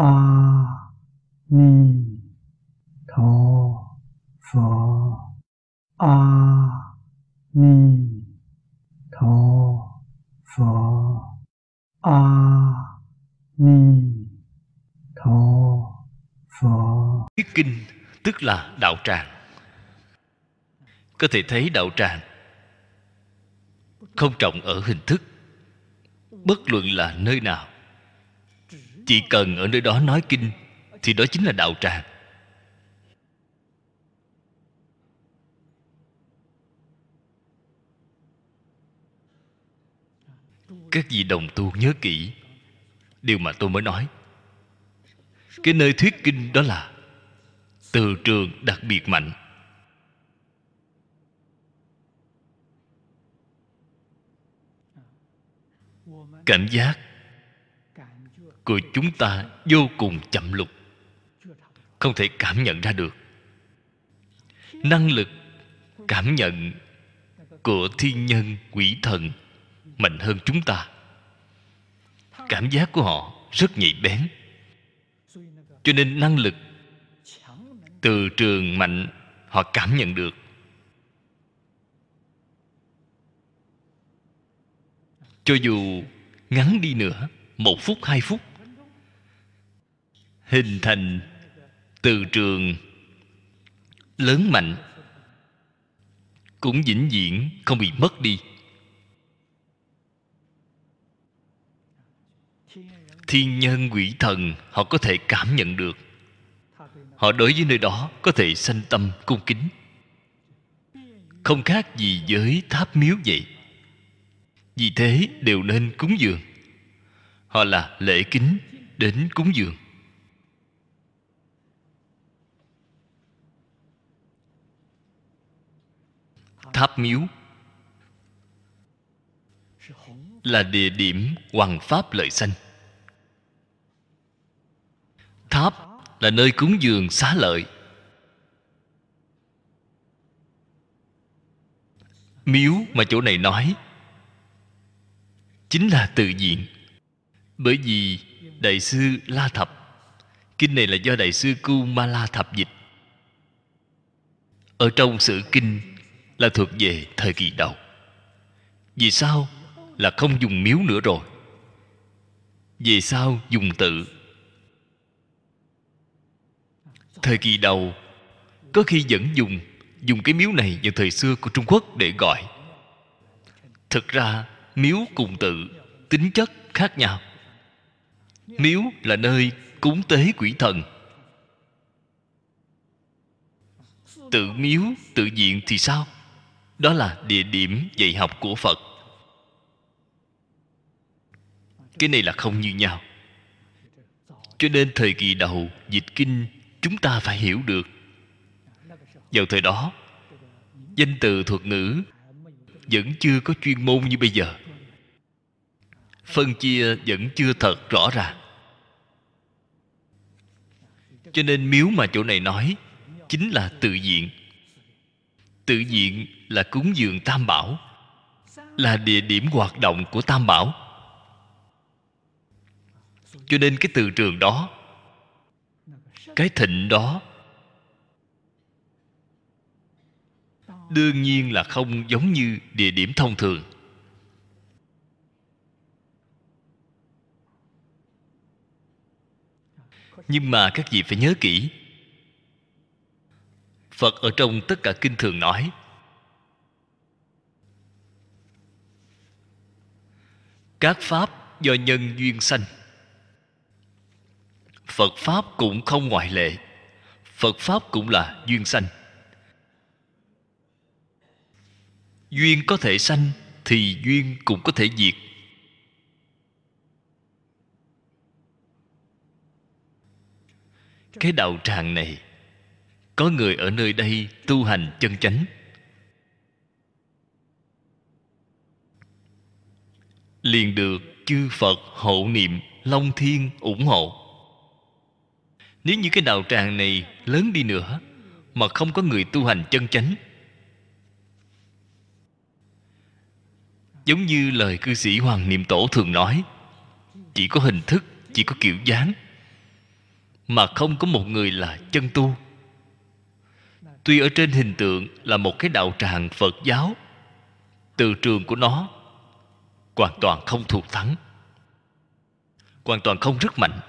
a ni tho pho a ni tho pho a ni tho pho thuyết kinh, tức là đạo tràng. Có thể thấy đạo tràng không trọng ở hình thức, bất luận là nơi nào chỉ cần ở nơi đó nói kinh, thì đó chính là đạo tràng. Các vị đồng tu nhớ kỹ điều mà tôi mới nói. Cái nơi thuyết kinh đó là từ trường đặc biệt mạnh. Cảm giác của chúng ta vô cùng chậm lục. Không thể cảm nhận ra được. Năng lực cảm nhận của thiên nhân quỷ thần mạnh hơn chúng ta. Cảm giác của họ rất nhạy bén. Cho nên năng lực từ trường mạnh họ cảm nhận được. Cho dù ngắn đi nữa, một phút, hai phút hình thành từ trường lớn mạnh. Cũng vĩnh viễn không bị mất đi. Thiên nhân quỷ thần, họ có thể cảm nhận được. Họ đối với nơi đó có thể sanh tâm cung kính. Không khác gì với tháp miếu vậy. Vì thế đều nên cúng dường. Họ là lễ kính đến cúng dường. Tháp miếu. Là địa điểm hoàng pháp lợi sanh. Tháp là nơi cúng dường xá lợi. Miếu mà chỗ này nói chính là tự diện. Bởi vì đại sư la thập, kinh này là do đại sư cu ma la thập dịch. Ở trong sử kinh là thuộc về thời kỳ đầu. Vì sao là không dùng miếu nữa rồi? Vì sao dùng tự? Thời kỳ đầu, có khi vẫn dùng dùng cái miếu này vào thời xưa của trung quốc để gọi. Thực ra, miếu cùng tự tính chất khác nhau. Miếu là nơi cúng tế quỷ thần. Tự miếu, tự diện thì sao? Đó là địa điểm dạy học của phật. Cái này là không như nhau. Cho nên thời kỳ đầu dịch kinh chúng ta phải hiểu được. Vào thời đó, danh từ thuật ngữ vẫn chưa có chuyên môn như bây giờ. Phân chia vẫn chưa thật rõ ràng cho nên miếu mà chỗ này nói chính là tự diện tự diện là cúng dường tam bảo, là địa điểm hoạt động của tam bảo. Cho nên cái từ trường đó, cái thịnh đó, đương nhiên là không giống như địa điểm thông thường. Nhưng mà các vị phải nhớ kỹ phật ở trong tất cả kinh thường nói. Các pháp do nhân duyên sanh. Phật pháp cũng không ngoại lệ. Phật pháp cũng là duyên sanh. Duyên có thể sanh thì duyên cũng có thể diệt. Cái đạo tràng này có người ở nơi đây tu hành chân chánh. Liền được chư phật hộ niệm long thiên ủng hộ. Nếu như cái đạo tràng này lớn đi nữa mà không có người tu hành chân chánh, giống như lời cư sĩ hoàng niệm tổ thường nói, chỉ có hình thức, chỉ có kiểu dáng mà không có một người là chân tu tuy ở trên hình tượng là một cái đạo tràng phật giáo, từ trường của nó hoàn toàn không thuộc thắng, hoàn toàn không rất mạnh.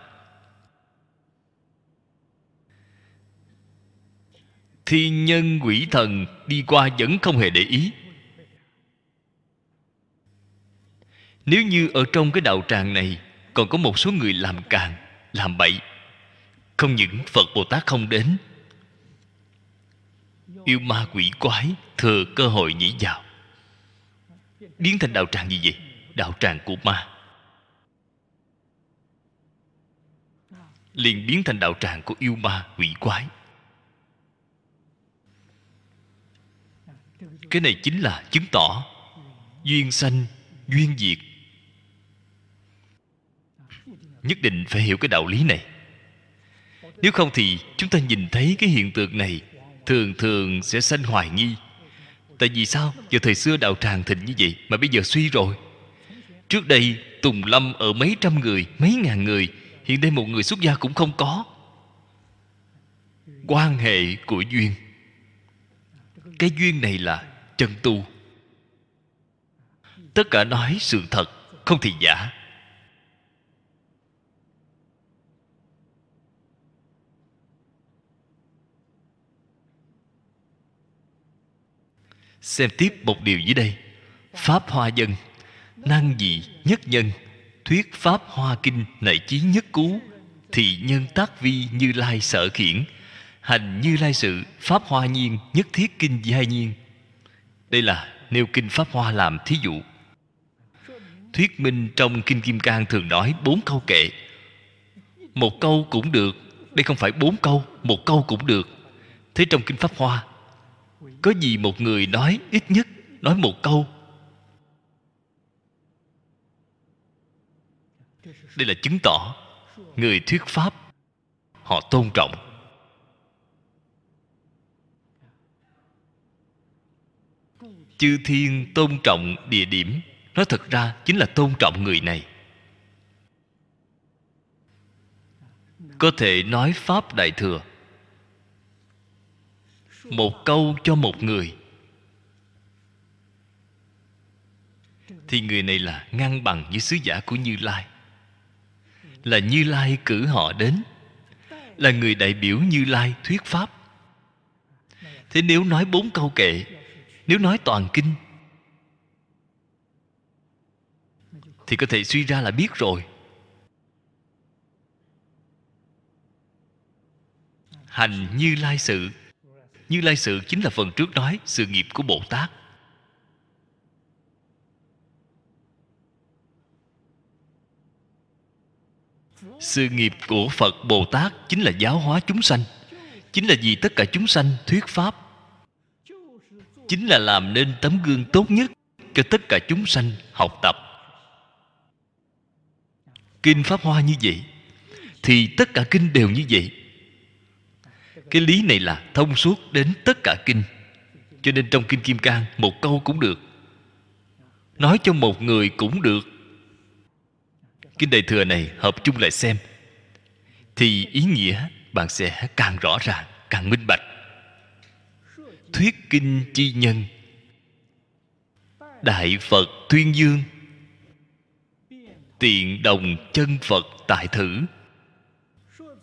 Thiên nhân quỷ thần đi qua vẫn không hề để ý. Nếu như ở trong cái đạo tràng này còn có một số người làm càng, làm bậy, không những phật bồ tát không đến yêu ma quỷ quái, thừa cơ hội nhảy vào biến thành đạo tràng gì vậy? Đạo tràng của ma. Liền biến thành đạo tràng của yêu ma quỷ quái. Cái này chính là chứng tỏ duyên sanh, duyên diệt. Nhất định phải hiểu cái đạo lý này. Nếu không thì chúng ta nhìn thấy cái hiện tượng này thường thường sẽ sanh hoài nghi. Tại vì sao? Giờ thời xưa đạo tràng thịnh như vậy mà bây giờ suy rồi. Trước đây, tùng lâm ở mấy trăm người, mấy ngàn người, hiện đây một người xuất gia cũng không có. Quan hệ của duyên. Cái duyên này là chân tu. Tất cả nói sự thật, không thì giả. Xem tiếp một điều dưới đây. Pháp hoa dân, năng dị nhất nhân, thuyết pháp hoa kinh nại chí nhất cú thì nhân tác vi như lai sở khiển, hành như lai sự, pháp hoa nhiên nhất thiết kinh giai nhiên. Đây là nêu kinh pháp hoa làm thí dụ. Thuyết minh trong kinh kim cang thường nói bốn câu kệ. Một câu cũng được, đây không phải bốn câu, một câu cũng được. Thế trong kinh pháp hoa có gì một người nói ít nhất, nói một câu. Đây là chứng tỏ người thuyết pháp, họ tôn trọng. Chư thiên tôn trọng địa điểm nó thật ra chính là tôn trọng người này. Có thể nói pháp đại thừa một câu cho một người. Thì người này là ngang bằng với sứ giả của như lai. Là như lai cử họ đến, là người đại biểu như lai thuyết pháp. Thế nếu nói bốn câu kệ, nếu nói toàn kinh, thì có thể suy ra là biết rồi. Hành như lai sự như lai sự chính là phần trước nói sự nghiệp của bồ tát. Sự nghiệp của phật bồ tát chính là giáo hóa chúng sanh, chính là vì tất cả chúng sanh thuyết pháp, chính là làm nên tấm gương tốt nhất cho tất cả chúng sanh học tập. Kinh pháp hoa như vậy, thì tất cả kinh đều như vậy cái lý này là thông suốt đến tất cả kinh. Cho nên trong kinh kim cang, một câu cũng được. Nói cho một người cũng được. Kinh đại thừa này hợp chung lại xem. Thì ý nghĩa bạn sẽ càng rõ ràng, càng minh bạch. Thuyết kinh chi nhân. Đại phật tuyên dương. Tiện đồng chân phật tại thử.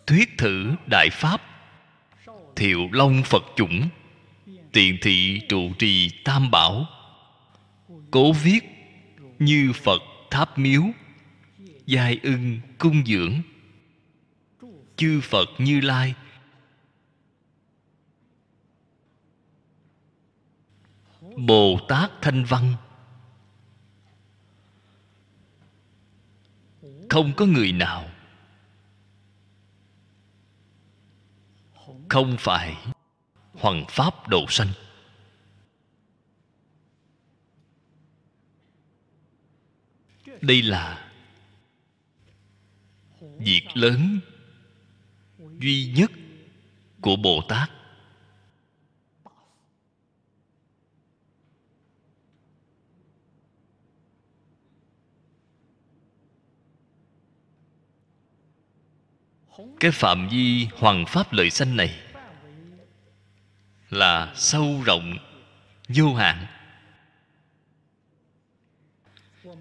Thuyết thử đại pháp thiệu long phật chủng, tiền thị trụ trì tam bảo. Cố viết như phật tháp miếu, giai ưng cung dưỡng. Chư phật như lai. Bồ tát thanh văn. Không có người nào không phải hoàng pháp độ sanh. Đây là việc lớn duy nhất của bồ tát. Cái phạm vi hoàng pháp lợi sanh này là sâu rộng, vô hạn.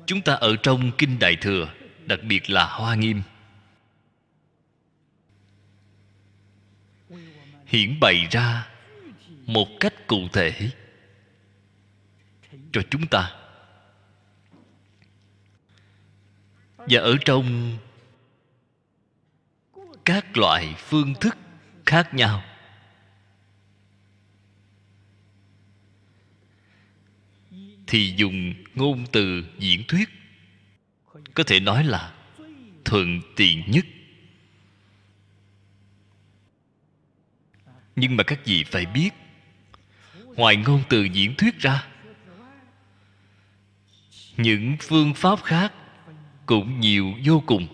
Chúng ta ở trong kinh đại thừa, đặc biệt là hoa nghiêm. Hiển bày ra một cách cụ thể cho chúng ta. Và ở trong các loại phương thức khác nhau. Thì dùng ngôn từ diễn thuyết, có thể nói là thuận tiện nhất. Nhưng mà các vị phải biết, ngoài ngôn từ diễn thuyết ra, những phương pháp khác cũng nhiều vô cùng.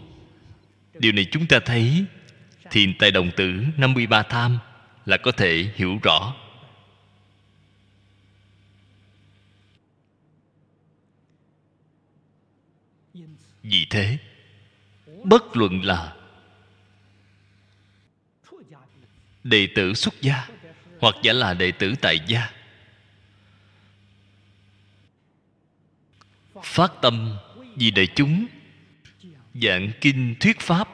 Điều này chúng ta thấy thiền tài đồng tử 53 tham là có thể hiểu rõ. Vì thế, bất luận là đệ tử xuất gia hoặc giả là đệ tử tại gia, phát tâm vì đại chúng, giảng kinh thuyết pháp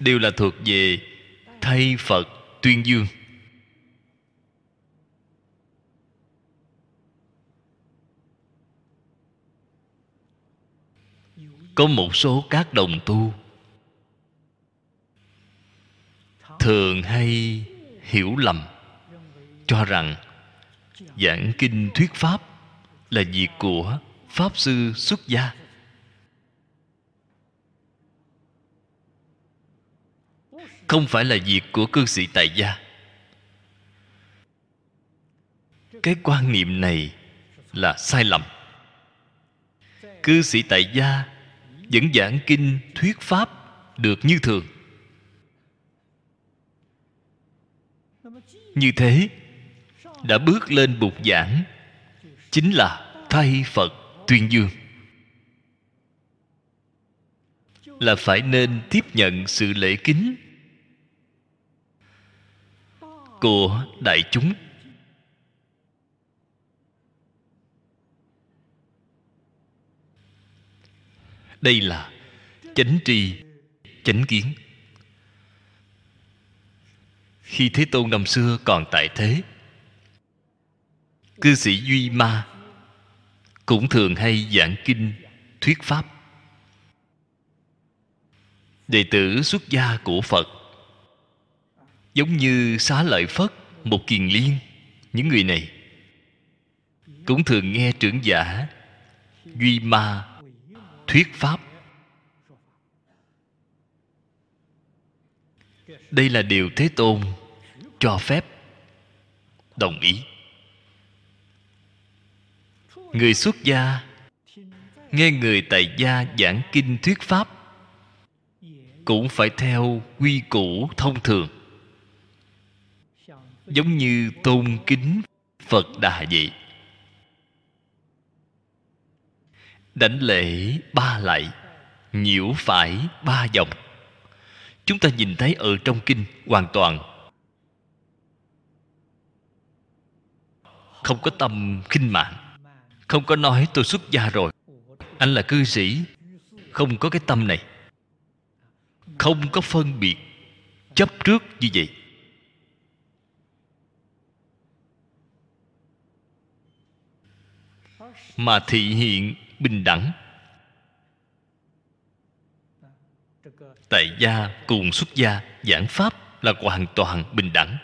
đều là thuộc về thay phật tuyên dương. Có một số các đồng tu thường hay hiểu lầm, cho rằng giảng kinh thuyết pháp là việc của pháp sư xuất gia. Không phải là việc của cư sĩ tại gia. Cái quan niệm này là sai lầm. Cư sĩ tại gia vẫn giảng kinh thuyết pháp được như thường. Như thế, đã bước lên bục giảng chính là thay phật tuyên dương. Là phải nên tiếp nhận sự lễ kính của đại chúng. Đây là chánh tri, chánh kiến. Khi thế tôn năm xưa còn tại thế, cư sĩ duy ma cũng thường hay giảng kinh, thuyết pháp. Đệ tử xuất gia của phật giống như xá lợi phất, một kiền liên. Những người này cũng thường nghe trưởng giả duy ma thuyết pháp. Đây là điều thế tôn cho phép đồng ý. Người xuất gia nghe người tại gia giảng kinh thuyết pháp cũng phải theo quy củ thông thường giống như tôn kính phật đà vậy đảnh lễ ba lạy nhiễu phải ba dòng. Chúng ta nhìn thấy ở trong kinh hoàn toàn. Không có tâm khinh mạng, không có nói tôi xuất gia rồi. Anh là cư sĩ, không có cái tâm này. Không có phân biệt chấp trước như vậy. Mà thị hiện bình đẳng. Tại gia cùng xuất gia, giảng pháp là hoàn toàn bình đẳng.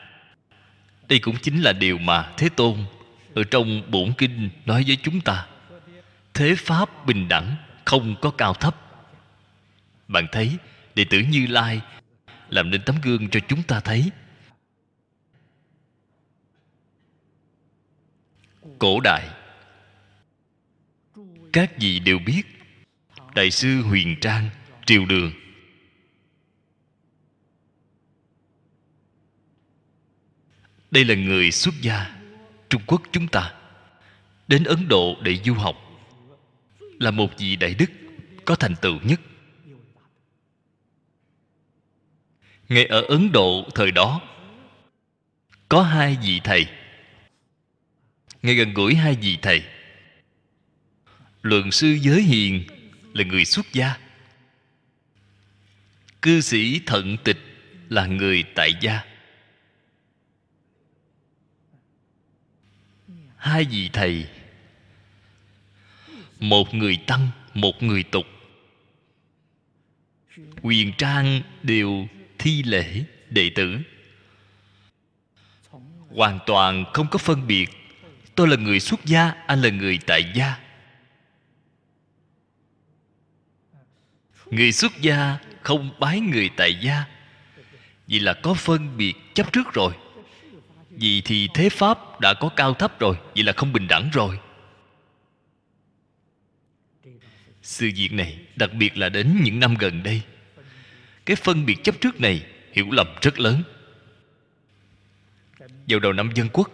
Đây cũng chính là điều mà thế tôn ở trong bổn kinh nói với chúng ta. Thế pháp bình đẳng không có cao thấp. Bạn thấy, đệ tử như lai làm nên tấm gương cho chúng ta thấy. Cổ đại các vị đều biết. Đại sư huyền trang, triều đường. Đây là người xuất gia, trung quốc chúng ta. Đến ấn độ để du học. Là một vị đại đức có thành tựu nhất. Ngay ở ấn độ thời đó, có hai vị thầy. Ngay gần gũi hai vị thầy luận sư giới hiền là người xuất gia. Cư sĩ thận tịch là người tại gia. Hai vị thầy, một người tăng, một người tục. Quyền trang đều thi lễ đệ tử. Hoàn toàn không có phân biệt, tôi là người xuất gia, anh là người tại gia. Người xuất gia không bái người tại gia. Vì là có phân biệt chấp trước rồi. Vì thì thế pháp đã có cao thấp rồi, vì là không bình đẳng rồi. Sự việc này đặc biệt là đến những năm gần đây. Cái phân biệt chấp trước này hiểu lầm rất lớn. Vào đầu năm dân quốc,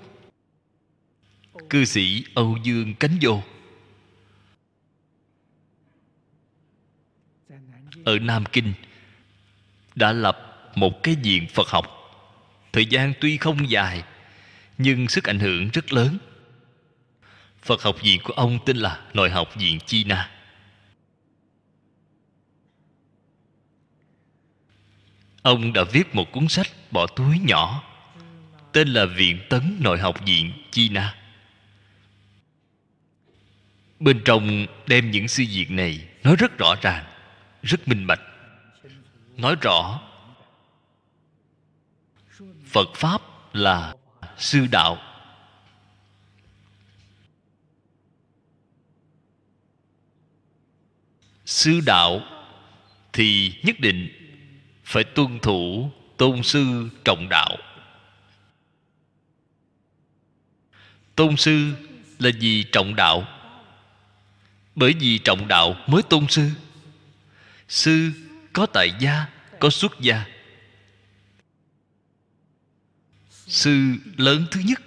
cư sĩ âu dương cánh vô ở nam kinh, đã lập một cái viện phật học. Thời gian tuy không dài, nhưng sức ảnh hưởng rất lớn. Phật học viện của ông tên là nội học viện chi na. Ông đã viết một cuốn sách bỏ túi nhỏ, tên là viện tấn nội học viện chi na. Bên trong đem những sự việc này nói rất rõ ràng rất minh bạch. Nói rõ, phật pháp là sư đạo. Sư đạo thì nhất định phải tuân thủ tôn sư trọng đạo. Tôn sư là vì trọng đạo. Bởi vì trọng đạo mới tôn sư sư có tại gia, có xuất gia. Sư lớn thứ nhất.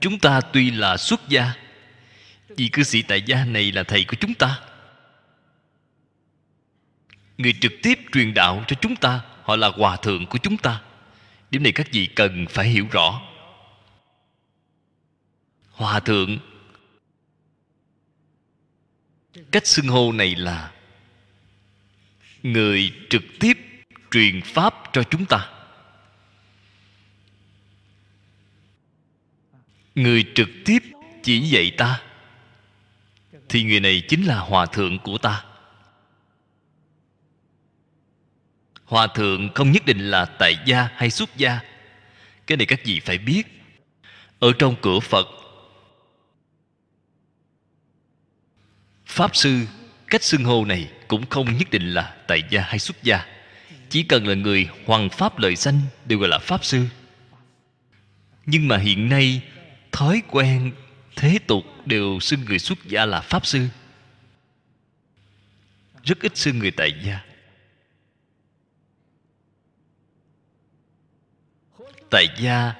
Chúng ta tuy là xuất gia vị cư sĩ tại gia này là thầy của chúng ta. Người trực tiếp truyền đạo cho chúng ta, họ là hòa thượng của chúng ta. Điểm này các vị cần phải hiểu rõ. Hòa thượng cách xưng hô này là người trực tiếp truyền pháp cho chúng ta. Người trực tiếp chỉ dạy ta, thì người này chính là hòa thượng của ta. Hòa thượng không nhất định là tại gia hay xuất gia, cái này các vị phải biết. Ở trong cửa phật pháp sư, cách xưng hô này cũng không nhất định là tại gia hay xuất gia. Chỉ cần là người hoàng pháp lợi sanh đều gọi là pháp sư. Nhưng mà hiện nay, thói quen, thế tục đều xưng người xuất gia là pháp sư. Rất ít xưng người tại gia. Tại gia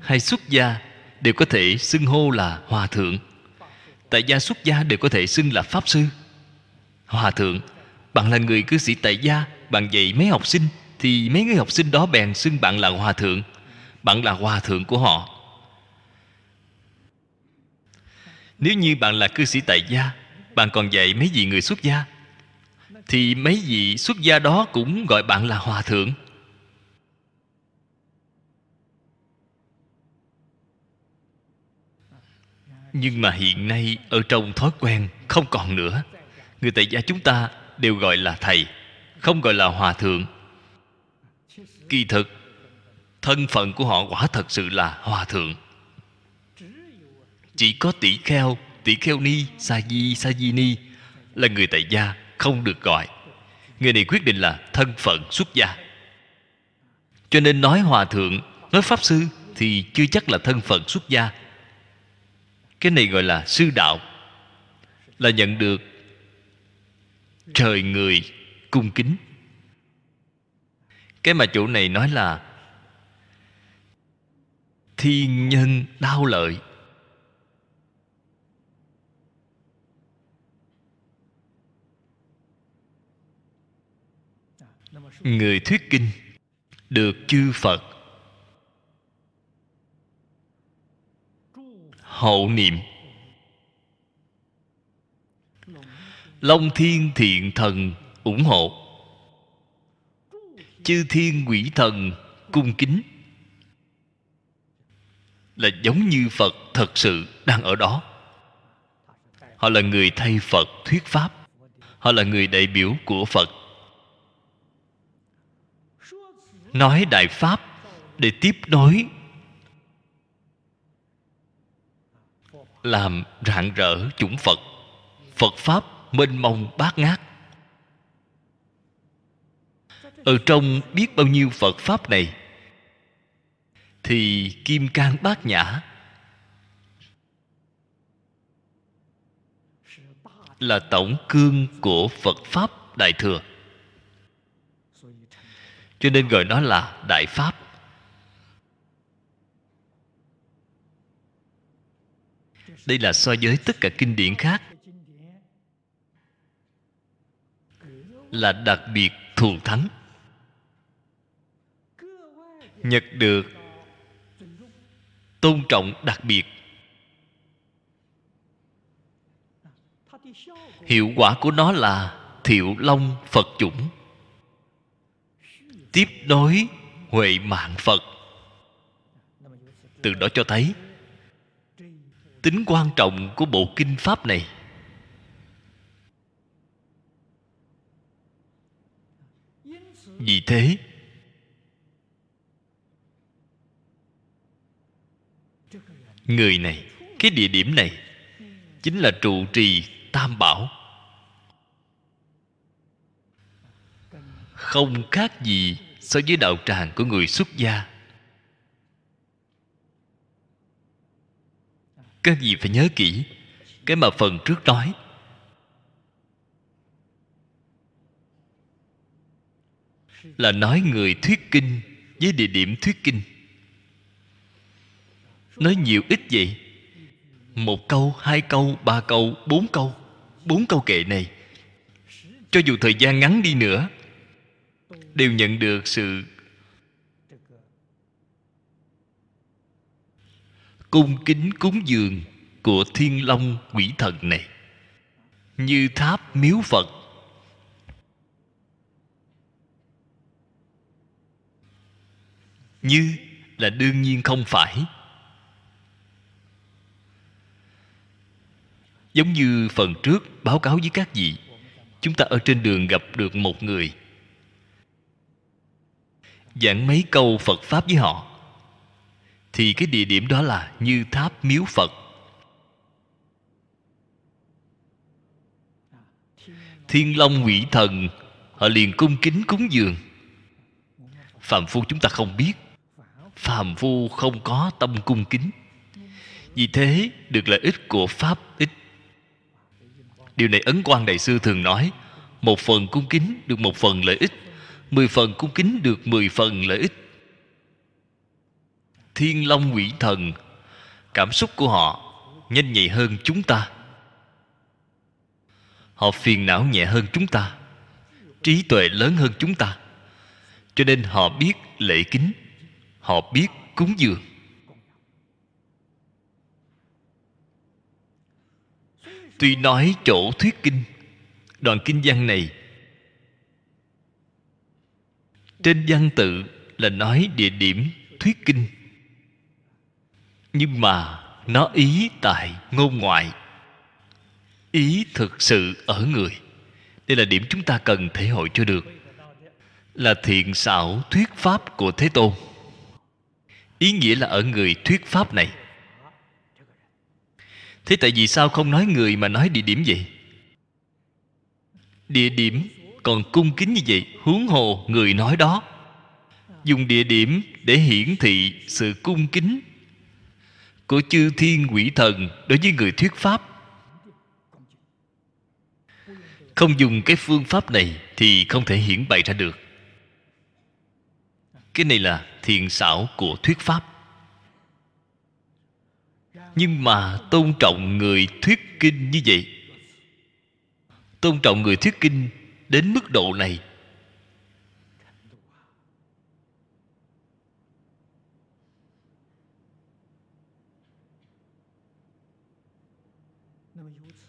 hay xuất gia đều có thể xưng hô là hòa thượng tại gia xuất gia đều có thể xưng là pháp sư. Hòa thượng, bạn là người cư sĩ tại gia, bạn dạy mấy học sinh, thì mấy người học sinh đó bèn xưng bạn là hòa thượng. Bạn là hòa thượng của họ. Nếu như bạn là cư sĩ tại gia, bạn còn dạy mấy vị người xuất gia, thì mấy vị xuất gia đó cũng gọi bạn là hòa thượng. Nhưng mà hiện nay ở trong thói quen không còn nữa. Người tại gia chúng ta đều gọi là thầy, không gọi là hòa thượng. Kỳ thực, thân phận của họ quả thật sự là hòa thượng. Chỉ có tỷ kheo tỷ kheo ni, sa di sa di ni là người tại gia không được gọi. Người này quyết định là thân phận xuất gia. Cho nên nói hòa thượng, nói pháp sư thì chưa chắc là thân phận xuất gia cái này gọi là sư đạo. Là nhận được trời người cung kính. Cái mà chỗ này nói là thiên nhân đau lợi. Người thuyết kinh được chư phật hậu niệm. Long thiên thiện thần ủng hộ. Chư thiên quỷ thần cung kính. Là giống như phật thật sự đang ở đó. Họ là người thay phật thuyết pháp. Họ là người đại biểu của phật. Nói đại pháp để tiếp nối làm rạng rỡ chủng phật. Phật pháp mênh mông bát ngát. Ở trong biết bao nhiêu phật pháp này, thì kim cang bát nhã là tổng cương của phật pháp đại thừa. Cho nên gọi nó là đại pháp. Đây là so với tất cả kinh điển khác. Là đặc biệt thù thắng. Nhật được tôn trọng đặc biệt. Hiệu quả của nó là thiệu long phật chủng. Tiếp nối huệ mạng phật. Từ đó cho thấy tính quan trọng của bộ kinh pháp này. Vì thế, người này, cái địa điểm này chính là trụ trì tam bảo. Không khác gì so với đạo tràng của người xuất gia. Các gì phải nhớ kỹ? Cái mà phần trước nói. Là nói người thuyết kinh với địa điểm thuyết kinh. Nói nhiều ít vậy. Một câu, hai câu, ba câu, bốn câu. Bốn câu kệ này. Cho dù thời gian ngắn đi nữa, đều nhận được sự cung kính cúng dường của thiên long quỷ thần này. Như tháp miếu phật. Như là đương nhiên không phải. Giống như phần trước báo cáo với các vị, chúng ta ở trên đường gặp được một người. Giảng mấy câu phật pháp với họ thì cái địa điểm đó là như tháp miếu phật. Thiên long quỷ thần, họ liền cung kính cúng dường. Phàm phu chúng ta không biết, phàm phu không có tâm cung kính. Vì thế, được lợi ích của pháp ít. Điều này ấn quan đại sư thường nói, một phần cung kính được một phần lợi ích, mười phần cung kính được mười phần lợi ích thiên long quỷ thần. Cảm xúc của họ nhanh nhạy hơn chúng ta. Họ phiền não nhẹ hơn chúng ta. Trí tuệ lớn hơn chúng ta. Cho nên họ biết lễ kính. Họ biết cúng dường. Tuy nói chỗ thuyết kinh, đoạn kinh văn này trên văn tự là nói địa điểm thuyết kinh nhưng mà nó ý tại ngôn ngoại. Ý thực sự ở người. Đây là điểm chúng ta cần thể hội cho được. Là thiện xảo thuyết pháp của thế tôn. Ý nghĩa là ở người thuyết pháp này. Thế tại vì sao không nói người mà nói địa điểm vậy? Địa điểm còn cung kính như vậy, huống hồ người nói đó. Dùng địa điểm để hiển thị sự cung kính của chư thiên quỷ thần đối với người thuyết pháp. Không dùng cái phương pháp này thì không thể hiển bày ra được. Cái này là thiền xảo của thuyết pháp. Nhưng mà tôn trọng người thuyết kinh như vậy, tôn trọng người thuyết kinh đến mức độ này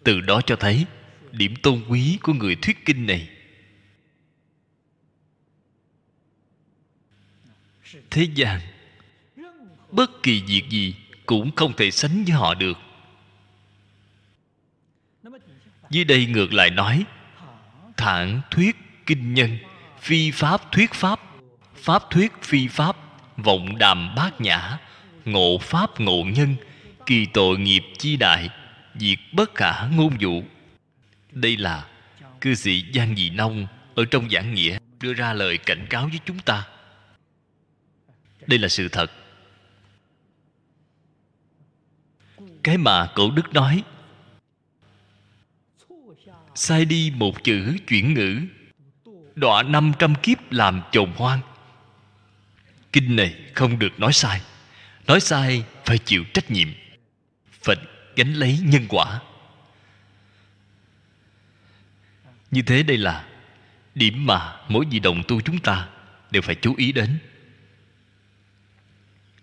từ đó cho thấy, điểm tôn quý của người thuyết kinh này. Thế gian, bất kỳ việc gì cũng không thể sánh với họ được. Dưới đây ngược lại nói, thản thuyết kinh nhân, phi pháp thuyết pháp pháp thuyết phi pháp, vọng đàm bát nhã, ngộ pháp ngộ nhân, kỳ tội nghiệp chi đại diệt bất khả ngôn dụ đây là cư sĩ giang dị nông ở trong giảng nghĩa đưa ra lời cảnh cáo với chúng ta. Đây là sự thật. Cái mà cổ đức nói, sai đi một chữ chuyển ngữ, đọa năm trăm kiếp làm chồn hoang. Kinh này không được nói sai. Nói sai phải chịu trách nhiệm. Phải gánh lấy nhân quả. Như thế đây là điểm mà mỗi vị đồng tu chúng ta đều phải chú ý đến.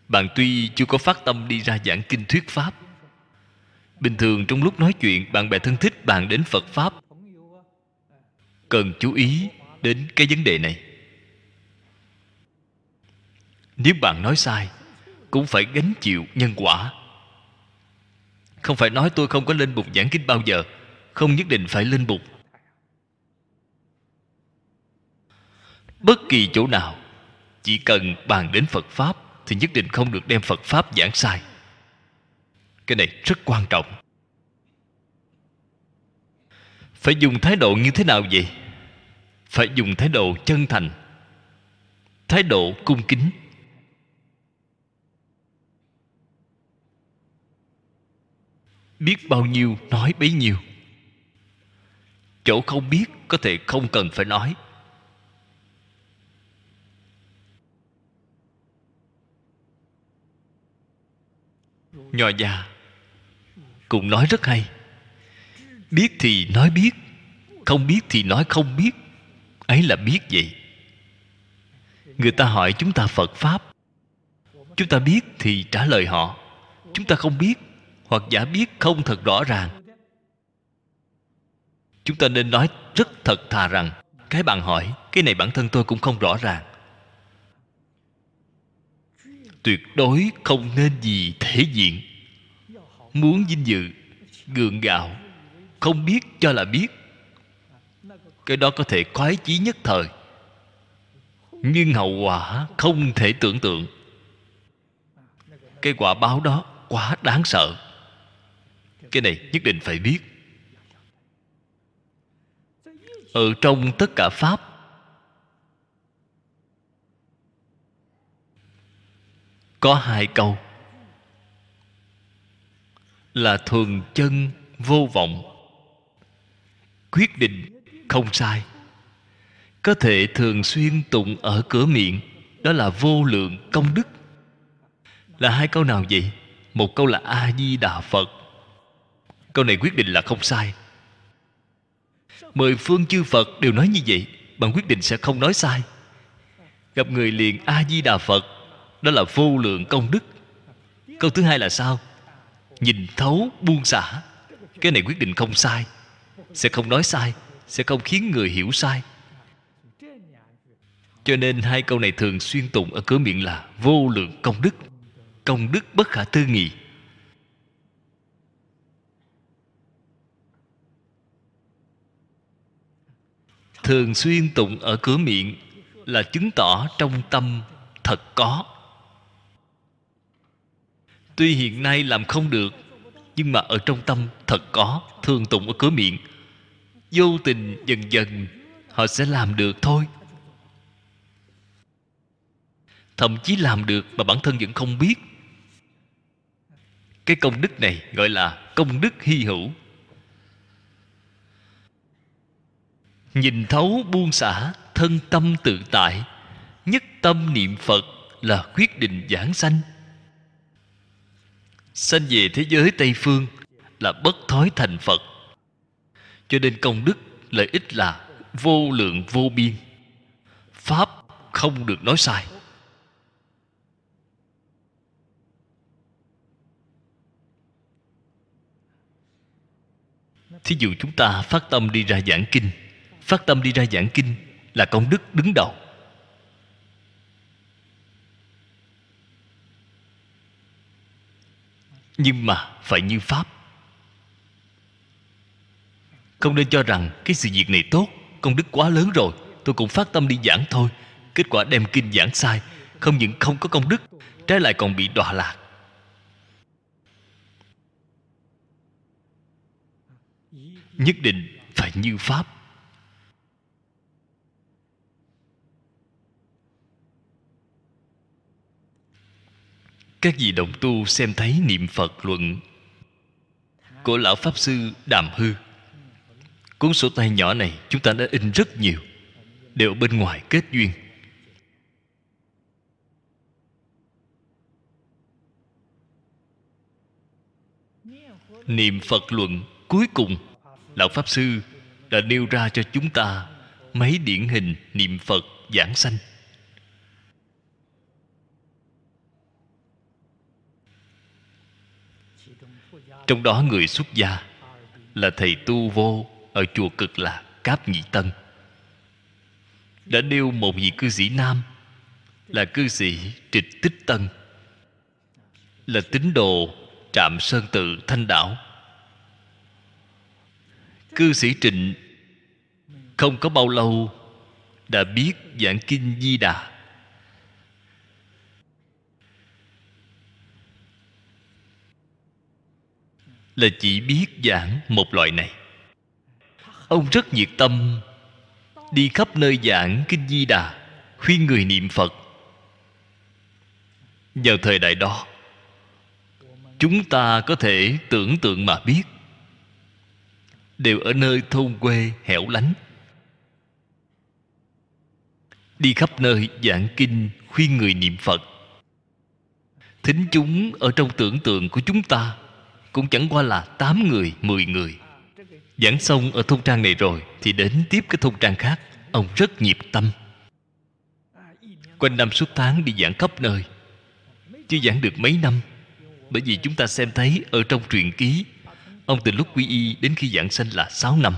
Bạn tuy chưa có phát tâm đi ra giảng kinh thuyết pháp, bình thường trong lúc nói chuyện bạn bè thân thích bạn đến phật pháp, cần chú ý đến cái vấn đề này. Nếu bạn nói sai, cũng phải gánh chịu nhân quả không phải nói tôi không có lên bục giảng kinh bao giờ. Không nhất định phải lên bục. Bất kỳ chỗ nào, chỉ cần bàn đến phật pháp thì nhất định không được đem phật pháp giảng sai. Cái này rất quan trọng. Phải dùng thái độ như thế nào vậy? Phải dùng thái độ chân thành, thái độ cung kính. Biết bao nhiêu nói bấy nhiêu. Chỗ không biết có thể không cần phải nói. Nho già cũng nói rất hay. Biết thì nói biết, không biết thì nói không biết. Ấy là biết vậy. Người ta hỏi chúng ta phật pháp. Chúng ta biết thì trả lời họ. Chúng ta không biết hoặc giả biết không thật rõ ràng. Chúng ta nên nói rất thật thà rằng, cái bạn hỏi, cái này bản thân tôi cũng không rõ ràng. Tuyệt đối không nên gì thể diện. Muốn vinh dự, gượng gạo, không biết cho là biết. Cái đó có thể khoái chí nhất thời. Nhưng hậu quả không thể tưởng tượng. Cái quả báo đó quá đáng sợ cái này nhất định phải biết. Ở trong tất cả pháp, có hai câu là thuần chân vô vọng, quyết định không sai. Có thể thường xuyên tụng ở cửa miệng, đó là vô lượng công đức. Là hai câu nào vậy? Một câu là a di đà phật câu này quyết định là không sai. Mười phương chư phật đều nói như vậy, bạn quyết định sẽ không nói sai. Gặp người liền a di đà phật, đó là vô lượng công đức. Câu thứ hai là sao? Nhìn thấu buông xả. Cái này quyết định không sai, sẽ không nói sai, sẽ không khiến người hiểu sai. Cho nên hai câu này thường xuyên tụng ở cửa miệng là vô lượng công đức. Công đức bất khả tư nghị. Thường xuyên tụng ở cửa miệng là chứng tỏ trong tâm thật có. Tuy hiện nay làm không được, nhưng mà ở trong tâm thật có, thường tụng ở cửa miệng. Vô tình, dần dần, họ sẽ làm được thôi. Thậm chí làm được mà bản thân vẫn không biết. Cái công đức này gọi là công đức hy hữu. Nhìn thấu buông xả thân tâm tự tại, nhất tâm niệm phật là quyết định giảng sanh. Sanh về thế giới tây phương là bất thối thành phật. Cho nên công đức, lợi ích là vô lượng vô biên. Pháp không được nói sai. Thí dụ chúng ta phát tâm đi ra giảng kinh phát tâm đi ra giảng kinh là công đức đứng đầu. Nhưng mà phải như pháp. Không nên cho rằng cái sự việc này tốt, công đức quá lớn rồi, tôi cũng phát tâm đi giảng thôi. Kết quả đem kinh giảng sai, không những không có công đức, trái lại còn bị đọa lạc. Nhất định phải như pháp. Các vị đồng tu xem thấy niệm phật luận. Của lão pháp sư đàm hư. Cuốn sổ tay nhỏ này chúng ta đã in rất nhiều, đều bên ngoài kết duyên. Niệm phật luận cuối cùng, lão pháp sư đã nêu ra cho chúng ta mấy điển hình niệm phật giảng sanh. Trong đó người xuất gia là thầy tu vô ở chùa cực lạc, cáp nhị tân. Đã nêu một vị cư sĩ nam là cư sĩ trịch tích tân, là tín đồ trạm sơn tự, thanh đảo. Cư sĩ trịnh không có bao lâu đã biết giảng kinh di đà. Là chỉ biết giảng một loại này. Ông rất nhiệt tâm, đi khắp nơi giảng kinh di đà, khuyên người niệm phật. Vào thời đại đó, chúng ta có thể tưởng tượng mà biết, đều ở nơi thôn quê hẻo lánh. Đi khắp nơi giảng kinh, khuyên người niệm phật. Thính chúng ở trong tưởng tượng của chúng ta cũng chẳng qua là tám người, mười người. Giảng xong ở thôn trang này rồi Thì đến tiếp cái thôn trang khác. Ông rất nhiệt tâm. Quanh năm suốt tháng đi giảng khắp nơi. Chưa giảng được mấy năm. Bởi vì chúng ta xem thấy Ở trong truyện ký Ông từ lúc quy y đến khi giảng sanh là sáu năm.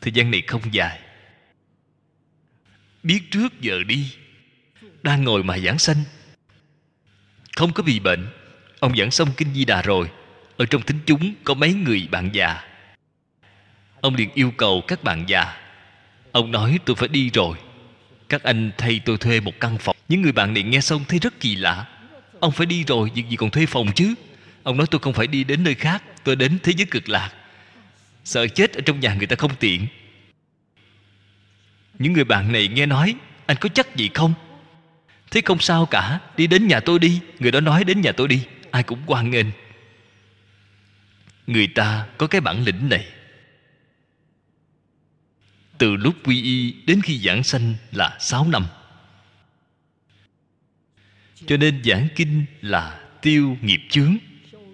Thời gian này không dài. Biết trước giờ đi. Đang ngồi mà giảng sanh. Không có bị bệnh. Ông giảng xong Kinh Di Đà rồi ở trong thính chúng có mấy người bạn già. Ông liền yêu cầu các bạn già. Ông nói, tôi phải đi rồi. Các anh thay tôi thuê một căn phòng. Những người bạn này nghe xong thấy rất kỳ lạ. Ông phải đi rồi, việc gì còn thuê phòng chứ? Ông nói, tôi không phải đi đến nơi khác, tôi đến thế giới cực lạc. Sợ chết ở trong nhà người ta không tiện. Những người bạn này nghe nói, anh có chắc gì không? Thế không sao cả, đi đến nhà tôi đi. Người đó nói, đến nhà tôi đi, ai cũng hoan nghênh người ta có cái bản lĩnh này. Từ lúc quy y đến khi giảng sanh là sáu năm. Cho nên giảng kinh là tiêu nghiệp chướng,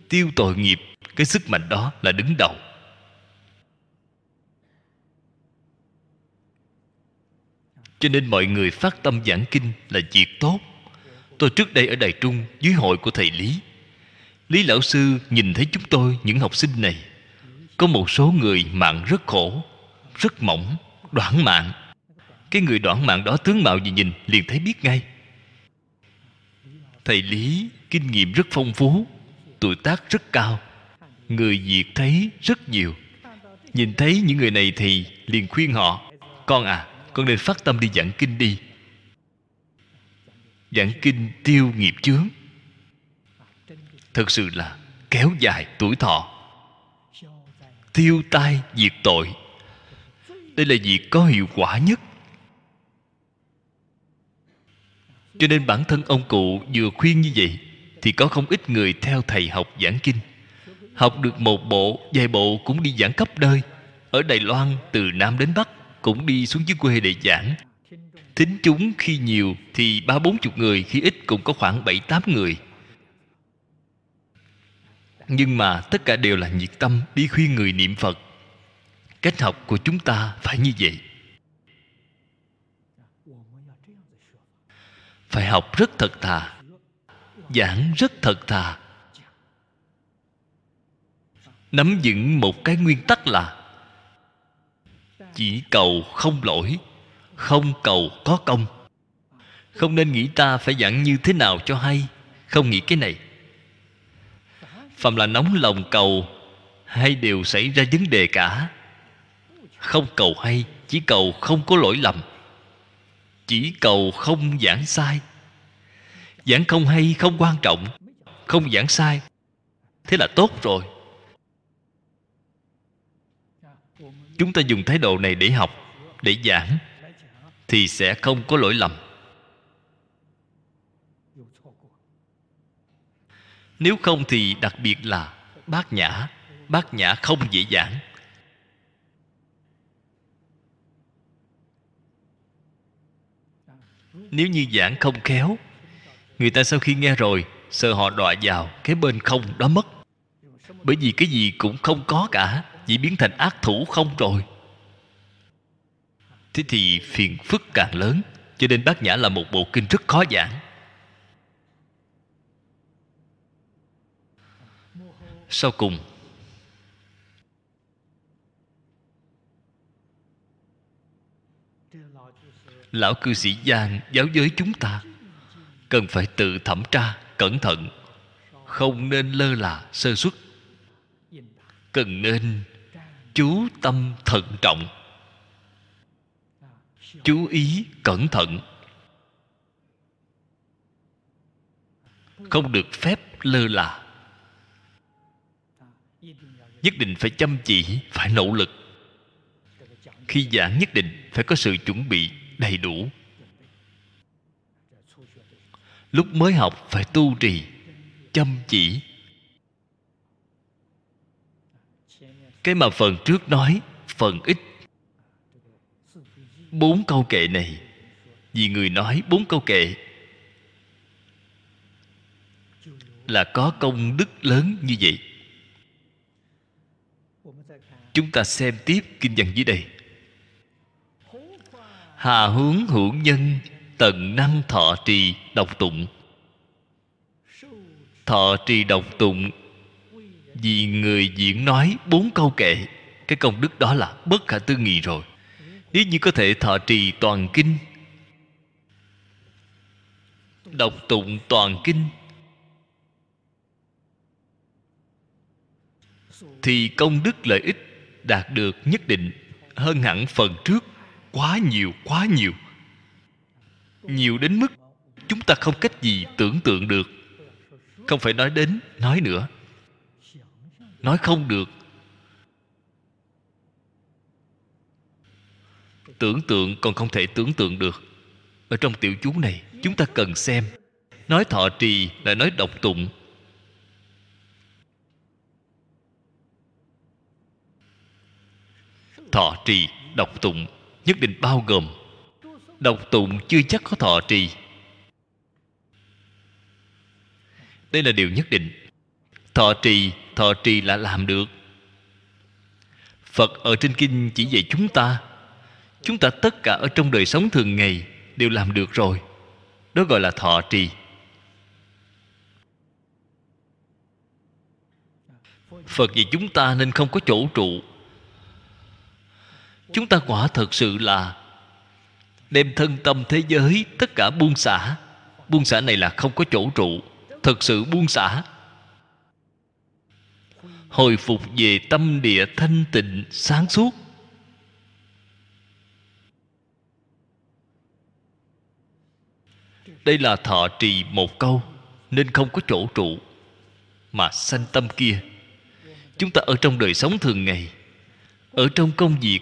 tiêu tội nghiệp, cái sức mạnh đó là đứng đầu. Cho nên mọi người phát tâm giảng kinh là việc tốt. Tôi trước đây ở đài trung, dưới hội của thầy lý lý lão sư nhìn thấy chúng tôi, những học sinh này. Có một số người mạng rất khổ, rất mỏng đoạn mạng. Cái người đoạn mạng đó tướng mạo gì nhìn liền thấy biết ngay. Thầy lý, kinh nghiệm rất phong phú, tuổi tác rất cao, người việt thấy rất nhiều. Nhìn thấy những người này thì liền khuyên họ, con à con nên phát tâm đi giảng kinh đi. Giảng kinh tiêu nghiệp chướng thực sự là kéo dài tuổi thọ. Tiêu tai diệt tội. Đây là việc có hiệu quả nhất. Cho nên bản thân ông cụ vừa khuyên như vậy thì có không ít người theo thầy học giảng kinh. Học được một bộ, vài bộ cũng đi giảng khắp nơi. Ở đài loan, từ nam đến bắc cũng đi xuống dưới quê để giảng. Thính chúng khi nhiều thì ba bốn chục người, khi ít cũng có khoảng bảy tám người nhưng mà tất cả đều là nhiệt tâm đi khuyên người niệm phật. Cách học của chúng ta phải như vậy. Phải học rất thật thà, giảng rất thật thà. Nắm vững một cái nguyên tắc là chỉ cầu không lỗi, không cầu có công. Không nên nghĩ ta phải giảng như thế nào cho hay. Không nghĩ cái này phàm là nóng lòng cầu, hay đều xảy ra vấn đề cả. Không cầu hay, chỉ cầu không có lỗi lầm. Chỉ cầu không giảng sai. Giảng không hay, không quan trọng. Không giảng sai, thế là tốt rồi. Chúng ta dùng thái độ này để học, để giảng, thì sẽ không có lỗi lầm. Nếu không thì đặc biệt là bát nhã. Bát nhã không dễ giảng nếu như giảng không khéo, người ta sau khi nghe rồi, sợ họ đọa vào cái bên không đó mất. Bởi vì cái gì cũng không có cả, chỉ biến thành ác thủ không rồi. Thế thì phiền phức càng lớn, cho nên bát nhã là một bộ kinh rất khó giảng. Sau cùng. Lão cư sĩ giang giáo giới chúng ta, cần phải tự thẩm tra, cẩn thận. Không nên lơ là, sơ xuất cần nên chú tâm thận trọng. Chú ý cẩn thận. Không được phép lơ là nhất định phải chăm chỉ, phải nỗ lực. Khi giảng nhất định, phải có sự chuẩn bị đầy đủ. Lúc mới học, phải tu trì, chăm chỉ. Cái mà phần trước nói, phần ít. Bốn câu kệ này, vì người nói bốn câu kệ, là có công đức lớn như vậy chúng ta xem tiếp kinh văn dưới đây. Hà hướng hữu nhân, tận năng thọ trì độc tụng. Thọ trì độc tụng, vì người diễn nói bốn câu kệ. Cái công đức đó là bất khả tư nghị rồi. Nếu như có thể thọ trì toàn kinh đọc tụng toàn kinh, thì công đức lợi ích đạt được nhất định hơn hẳn phần trước quá nhiều quá nhiều. Nhiều đến mức chúng ta không cách gì tưởng tượng được. Không phải nói đến, nói nữa. Nói không được. Tưởng tượng còn không thể tưởng tượng được. Ở trong tiểu chú này, chúng ta cần xem. Nói thọ trì là nói độc tụng. Thọ trì độc tụng, nhất định bao gồm. Độc tụng chưa chắc có thọ trì. Đây là điều nhất định. Thọ trì thọ trì là làm được. Phật ở trên kinh chỉ dạy chúng ta chúng ta tất cả ở trong đời sống thường ngày đều làm được rồi. Đó gọi là thọ trì. Phật vì chúng ta nên không có chỗ trụ chúng ta quả thật sự là đem thân tâm thế giới, tất cả buông xả. Buông xả này là không có chỗ trụ, thật sự buông xả. Hồi phục về tâm địa thanh tịnh, sáng suốt. Đây là thọ trì một câu, nên không có chỗ trụ mà sanh tâm kia. Chúng ta ở trong đời sống thường ngày, ở trong công việc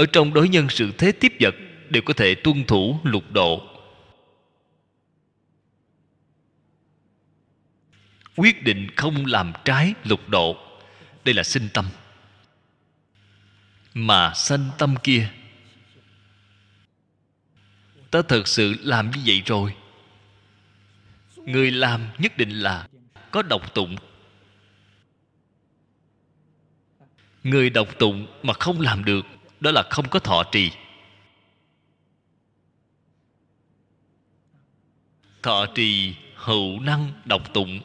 ở trong đối nhân sự thế tiếp vật đều có thể tuân thủ lục độ. Quyết định không làm trái lục độ. Đây là sinh tâm. Mà sanh tâm kia, ta thật sự làm như vậy rồi. Người làm nhất định là có độc tụng. Người độc tụng mà không làm được đó là không có thọ trì. Thọ trì hữu năng độc tụng,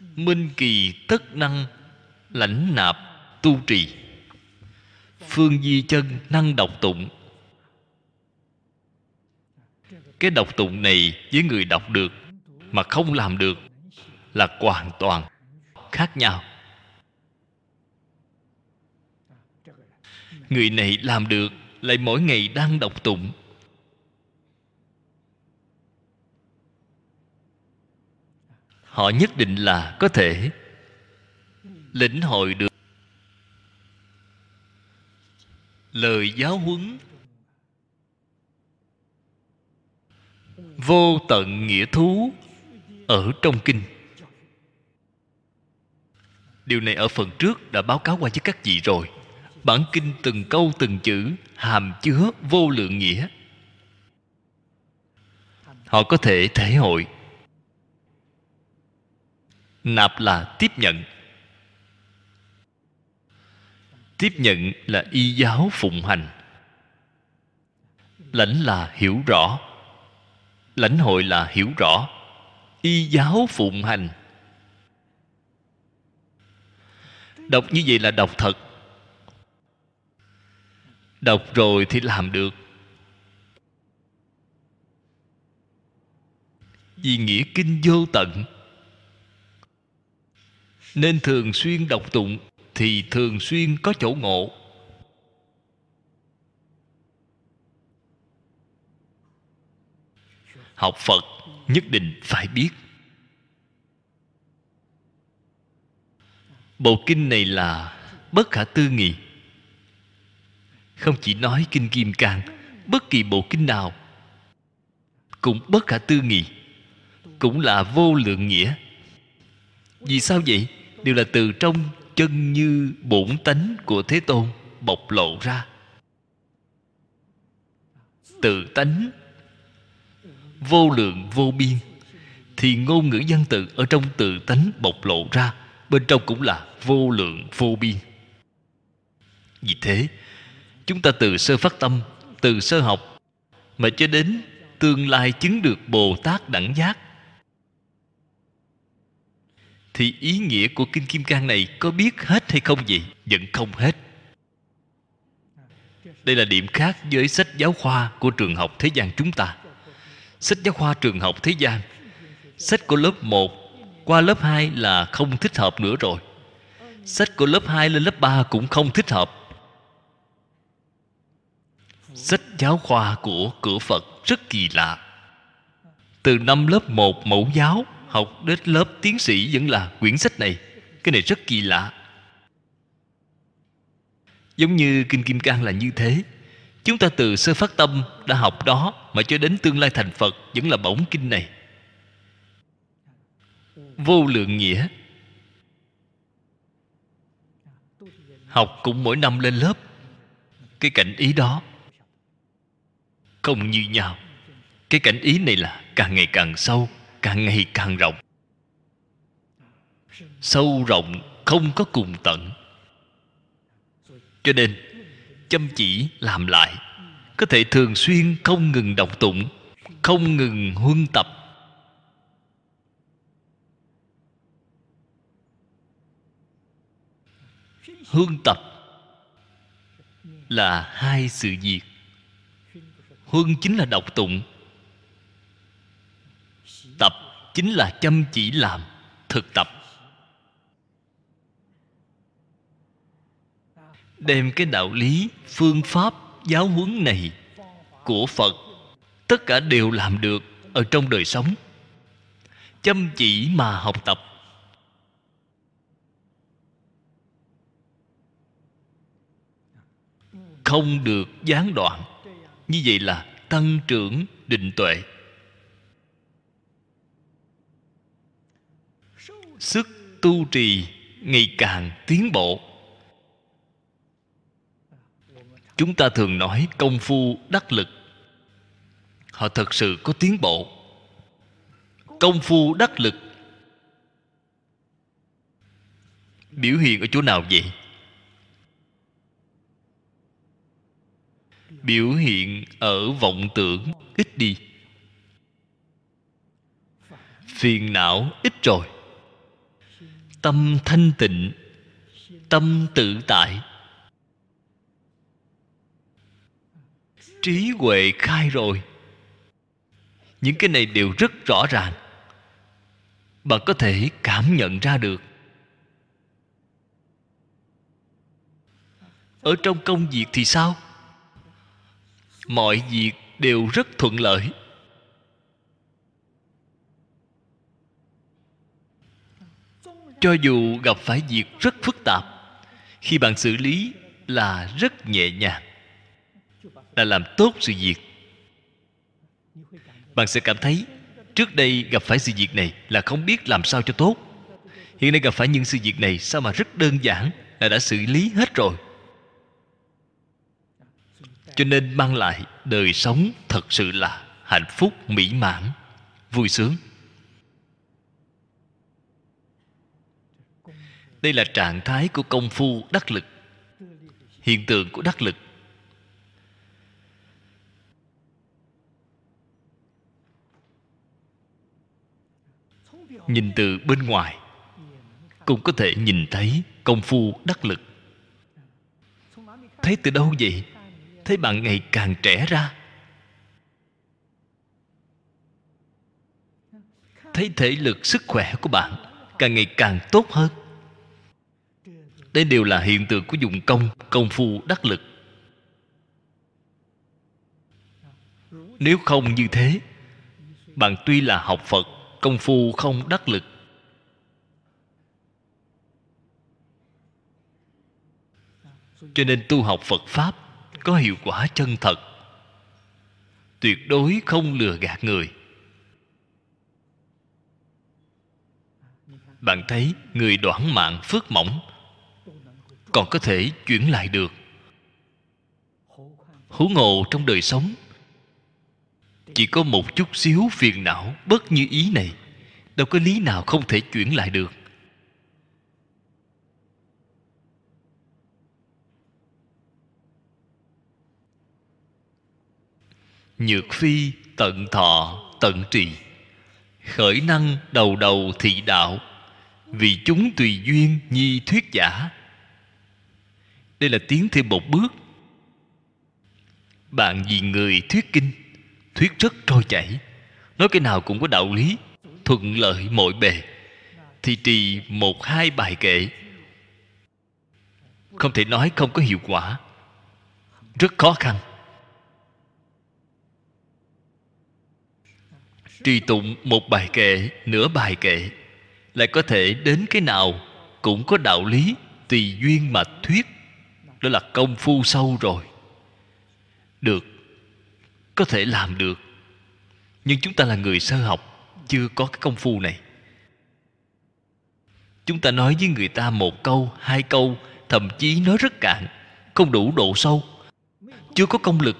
minh kỳ tất năng, lãnh nạp tu trì. Phương di chân năng đọc tụng. Cái đọc tụng này với người đọc được mà không làm được là hoàn toàn khác nhau. Người này làm được, lại mỗi ngày đang đọc tụng. Họ nhất định là có thể lĩnh hội được lời giáo huấn. Vô tận nghĩa thú ở trong kinh. Điều này ở phần trước đã báo cáo qua với các vị rồi bản kinh từng câu từng chữ, hàm chứa vô lượng nghĩa. Họ có thể thể hội. Nạp là tiếp nhận. Tiếp nhận là y giáo phụng hành. Lãnh là hiểu rõ. Lãnh hội là hiểu rõ. Y giáo phụng hành. Đọc như vậy là đọc thật đọc rồi thì làm được. Vì nghĩa kinh vô tận, nên thường xuyên đọc tụng thì thường xuyên có chỗ ngộ. Học phật nhất định phải biết. Bộ kinh này là bất khả tư nghị không chỉ nói kinh kim cang, bất kỳ bộ kinh nào cũng bất khả tư nghị, cũng là vô lượng nghĩa. Vì sao vậy? Đều là từ trong chân như bổn tánh của thế tôn bộc lộ ra. Tự tánh vô lượng vô biên thì ngôn ngữ văn tự ở trong tự tánh bộc lộ ra, bên trong cũng là vô lượng vô biên. Vì thế chúng ta từ sơ phát tâm, từ sơ học, mà cho đến tương lai chứng được bồ tát đẳng giác. Thì ý nghĩa của kinh kim cang này có biết hết hay không vậy? Vẫn không hết. Đây là điểm khác với sách giáo khoa của trường học thế gian chúng ta. Sách giáo khoa trường học thế gian, sách của lớp 1 qua lớp 2 là không thích hợp nữa rồi. Sách của lớp 2 lên lớp 3 cũng không thích hợp sách giáo khoa của cửa Phật rất kỳ lạ. Từ năm lớp 1 mẫu giáo, học đến lớp tiến sĩ vẫn là quyển sách này. Cái này rất kỳ lạ. Giống như kinh kim cang là như thế. Chúng ta từ sơ phát tâm đã học đó mà cho đến tương lai thành phật vẫn là bổng kinh này. Vô lượng nghĩa. Học cũng mỗi năm lên lớp. Cái cảnh ý đó không như nhau. Cái cảnh ý này là càng ngày càng sâu, càng ngày càng rộng. Sâu rộng không có cùng tận. Cho nên, chăm chỉ làm lại, có thể thường xuyên không ngừng đọc tụng, không ngừng huân tập. Huân tập là hai sự việc huân chính là đọc tụng. Tập chính là chăm chỉ làm, thực tập. Đem cái đạo lý, phương pháp, giáo huấn này của phật, tất cả đều làm được ở trong đời sống. Chăm chỉ mà học tập. Không được gián đoạn như vậy là tăng trưởng định tuệ. Sức tu trì ngày càng tiến bộ. Chúng ta thường nói công phu đắc lực. Họ thật sự có tiến bộ. Công phu đắc lực. Biểu hiện ở chỗ nào vậy? Biểu hiện ở vọng tưởng ít đi. Phiền não ít rồi. Tâm thanh tịnh, tâm tự tại. Trí huệ khai rồi. Những cái này đều rất rõ ràng. Bạn có thể cảm nhận ra được. Ở trong công việc thì sao? Mọi việc đều rất thuận lợi. Cho dù gặp phải việc rất phức tạp, khi bạn xử lý là rất nhẹ nhàng, là làm tốt sự việc. Bạn sẽ cảm thấy trước đây gặp phải sự việc này là không biết làm sao cho tốt. Hiện nay gặp phải những sự việc này sao mà rất đơn giản là đã xử lý hết rồi? Cho nên mang lại đời sống thật sự là hạnh phúc, mỹ mãn, vui sướng. Đây là trạng thái của công phu đắc lực, hiện tượng của đắc lực. Nhìn từ bên ngoài, cũng có thể nhìn thấy công phu đắc lực. Thấy từ đâu vậy? Thấy bạn ngày càng trẻ ra. Thấy thể lực, sức khỏe của bạn càng ngày càng tốt hơn. Đây đều là hiện tượng của dụng công công phu, đắc lực. Nếu không như thế, bạn tuy là học phật, công phu không đắc lực. Cho nên tu học phật pháp có hiệu quả chân thật. Tuyệt đối không lừa gạt người. Bạn thấy người đoản mạng phước mỏng, còn có thể chuyển lại được. Huống ngộ trong đời sống, chỉ có một chút xíu phiền não bất như ý này, đâu có lý nào không thể chuyển lại được. Nhược phi tận thọ, tận trì. Khởi năng đầu đầu thị đạo. Vì chúng tùy duyên nhi thuyết giả. Đây là tiến thêm một bước. Bạn vì người thuyết kinh, thuyết rất trôi chảy. Nói cái nào cũng có đạo lý, thuận lợi mọi bề. Thì trì một hai bài kệ. Không thể nói không có hiệu quả. Rất khó khăn. Trì tụng một bài kệ, nửa bài kệ. Lại có thể đến cái nào cũng có đạo lý, tùy duyên mà thuyết. Đó là công phu sâu rồi. Được, có thể làm được. Nhưng chúng ta là người sơ học, chưa có cái công phu này. Chúng ta nói với người ta một câu, hai câu, thậm chí nói rất cạn, không đủ độ sâu. Chưa có công lực.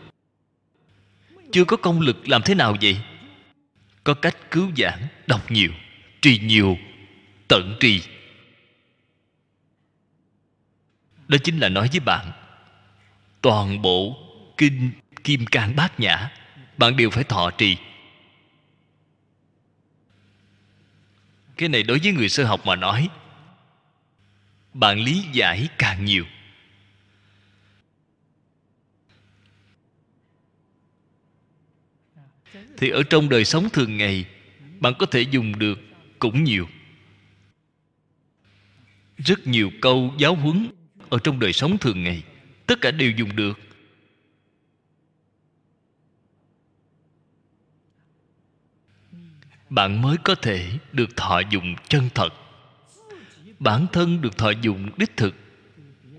Chưa có công lực làm thế nào vậy? Có cách cứu giảng đọc nhiều, trì nhiều, tận trì. Đó chính là nói với bạn, toàn bộ kinh kim cang bát nhã, bạn đều phải thọ trì. Cái này đối với người sơ học mà nói, bạn lý giải càng nhiều. Thì ở trong đời sống thường ngày, bạn có thể dùng được cũng nhiều. Rất nhiều câu giáo huấn ở trong đời sống thường ngày, tất cả đều dùng được. Bạn mới có thể được thọ dụng chân thật. Bản thân được thọ dụng đích thực.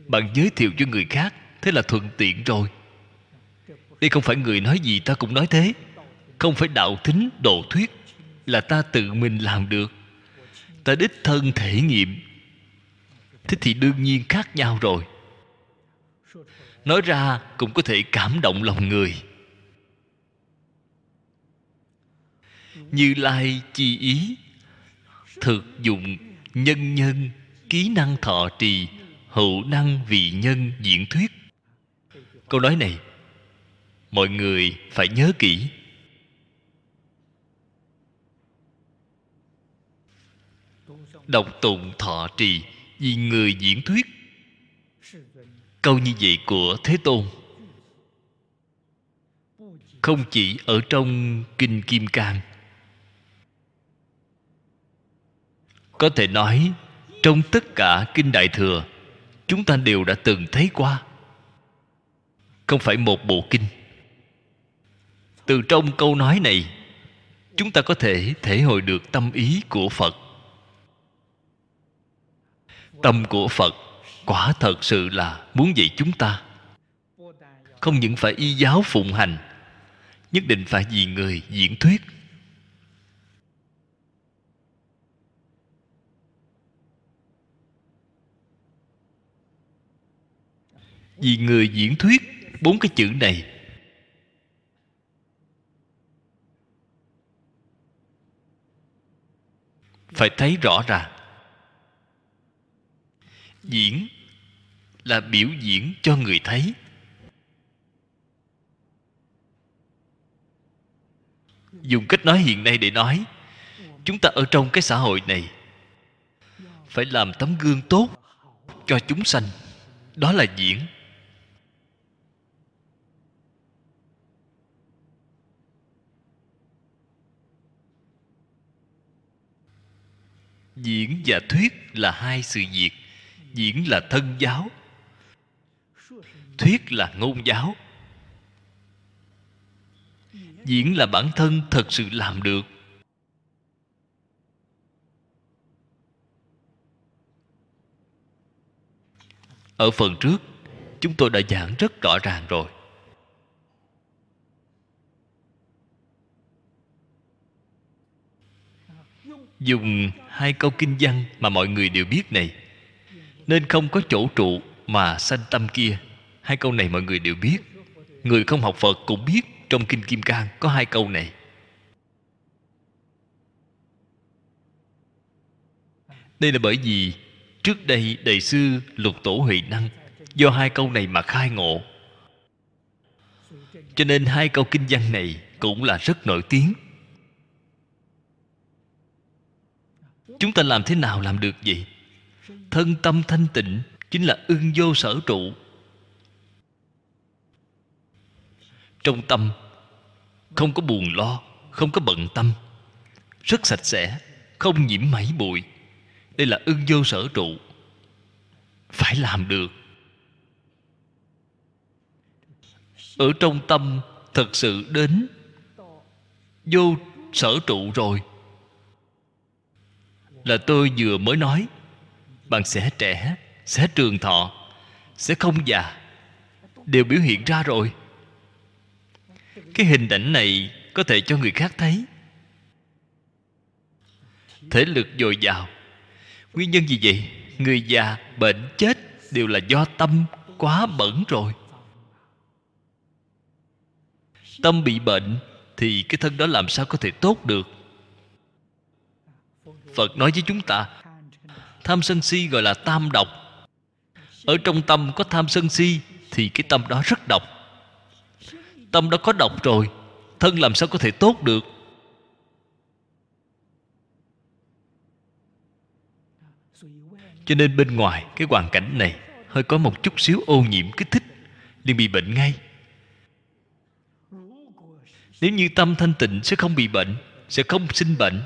Bạn giới thiệu cho người khác, thế là thuận tiện rồi. Đây không phải người nói gì ta cũng nói thế không phải đạo thính, độ thuyết là ta tự mình làm được. Ta đích thân thể nghiệm. Thế thì đương nhiên khác nhau rồi. Nói ra cũng có thể cảm động lòng người. Như lai chi ý, thực dụng nhân nhân, ký năng thọ trì, hữu năng vị nhân diễn thuyết. Câu nói này, mọi người phải nhớ kỹ. Đọc tụng thọ trì vì người diễn thuyết. Câu như vậy của thế tôn không chỉ ở trong kinh kim cang. Có thể nói, trong tất cả kinh đại thừa, chúng ta đều đã từng thấy qua. Không phải một bộ kinh. Từ trong câu nói này, chúng ta có thể thể hội được tâm ý của phật tâm của phật, quả thật sự là muốn dạy chúng ta. Không những phải y giáo phụng hành, nhất định phải vì người diễn thuyết. Vì người diễn thuyết, bốn cái chữ này. Phải thấy rõ ràng diễn là biểu diễn cho người thấy. Dùng cách nói hiện nay để nói, chúng ta ở trong cái xã hội này phải làm tấm gương tốt cho chúng sanh. Đó là diễn. Diễn và thuyết là hai sự việc diễn là thân giáo, thuyết là ngôn giáo, diễn là bản thân thật sự làm được. Ở phần trước, chúng tôi đã giảng rất rõ ràng rồi. Dùng hai câu kinh văn mà mọi người đều biết này nên không có chỗ trụ mà sanh tâm kia. Hai câu này mọi người đều biết. Người không học phật cũng biết trong kinh kim cang có hai câu này. Đây là bởi vì trước đây đại sư lục tổ huệ năng do hai câu này mà khai ngộ. Cho nên hai câu kinh văn này cũng là rất nổi tiếng. Chúng ta làm thế nào làm được vậy? Thân tâm thanh tịnh, chính là ưng vô sở trụ. Trong tâm, không có buồn lo, không có bận tâm. Rất sạch sẽ, không nhiễm mảy bụi. Đây là ưng vô sở trụ. Phải làm được. Ở trong tâm, thật sự đến vô sở trụ rồi. Là tôi vừa mới nói bạn sẽ trẻ sẽ trường thọ sẽ không già, đều biểu hiện ra rồi. Cái hình ảnh này có thể cho người khác thấy. Thể lực dồi dào. Nguyên nhân gì vậy? Người già, bệnh, chết đều là do tâm quá bẩn rồi. Tâm bị bệnh thì cái thân đó làm sao có thể tốt được? Phật nói với chúng ta tham sân si gọi là tam độc. Ở trong tâm có tham sân si thì cái tâm đó rất độc. Tâm đó có độc rồi, thân làm sao có thể tốt được? Cho nên bên ngoài cái hoàn cảnh này hơi có một chút xíu ô nhiễm kích thích, liền bị bệnh ngay. Nếu như tâm thanh tịnh sẽ không bị bệnh, sẽ không sinh bệnh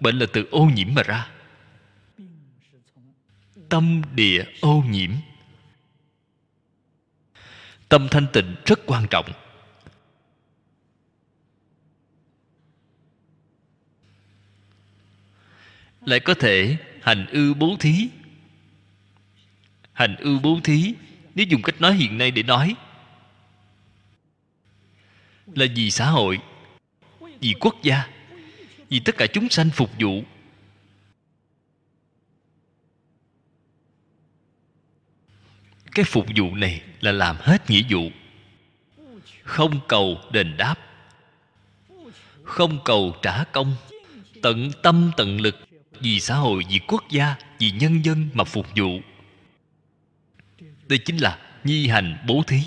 bệnh là từ ô nhiễm mà ra tâm địa ô nhiễm. Tâm thanh tịnh rất quan trọng. Lại có thể hành ư bố thí. Hành ư bố thí, nếu dùng cách nói hiện nay để nói, là vì xã hội, vì quốc gia, vì tất cả chúng sanh phục vụ. Cái phục vụ này là làm hết nghĩa vụ. Không cầu đền đáp. Không cầu trả công. Tận tâm tận lực vì xã hội, vì quốc gia, vì nhân dân mà phục vụ. Đây chính là nhi hành bố thí.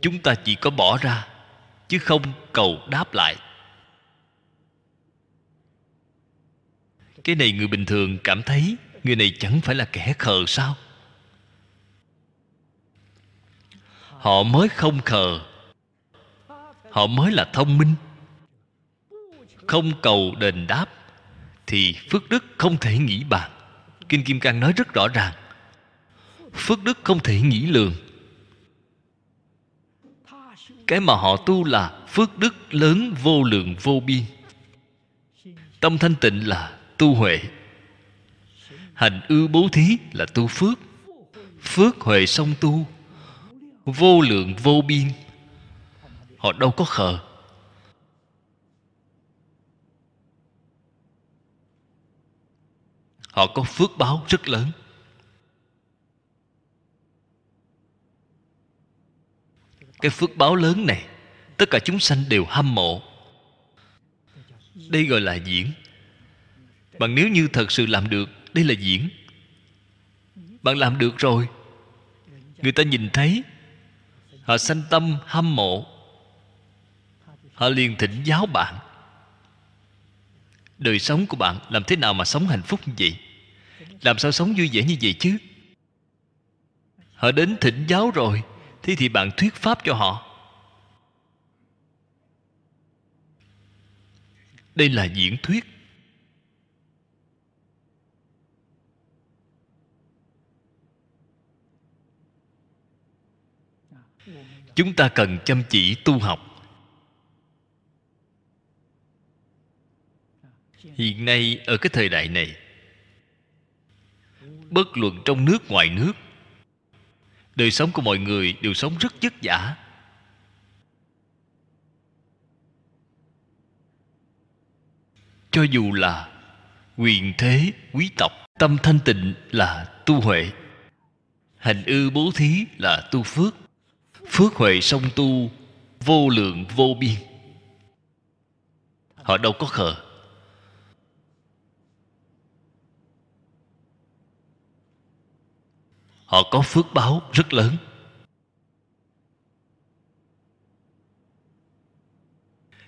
Chúng ta chỉ có bỏ ra, chứ không cầu đáp lại. Cái này người bình thường cảm thấy người này chẳng phải là kẻ khờ sao? Họ mới không khờ. Họ mới là thông minh. Không cầu đền đáp thì phước đức không thể nghĩ bàn. Kinh kim cang nói rất rõ ràng. Phước đức không thể nghĩ lường. Cái mà họ tu là phước đức lớn vô lượng vô biên. Tâm thanh tịnh là tu huệ hành ưu bố thí là tu phước. Phước huệ song tu, vô lượng vô biên. Họ đâu có khờ. Họ có phước báo rất lớn. Cái phước báo lớn này, tất cả chúng sanh đều hâm mộ. Đây gọi là diễn. Bằng nếu như thật sự làm được đây là diễn. Bạn làm được rồi. Người ta nhìn thấy. Họ sanh tâm hâm mộ. Họ liền thỉnh giáo bạn. Đời sống của bạn làm thế nào mà sống hạnh phúc như vậy? Làm sao sống vui vẻ như vậy chứ? Họ đến thỉnh giáo rồi, thế thì bạn thuyết pháp cho họ. Đây là diễn thuyết. Chúng ta cần chăm chỉ tu học. Hiện nay, ở cái thời đại này, bất luận trong nước, ngoài nước, đời sống của mọi người đều sống rất vất vả. Cho dù là quyền thế, quý tộc, tâm thanh tịnh là tu huệ, hành ư bố thí là tu phước phước huệ song tu, vô lượng vô biên. Họ đâu có khờ. Họ có phước báo rất lớn.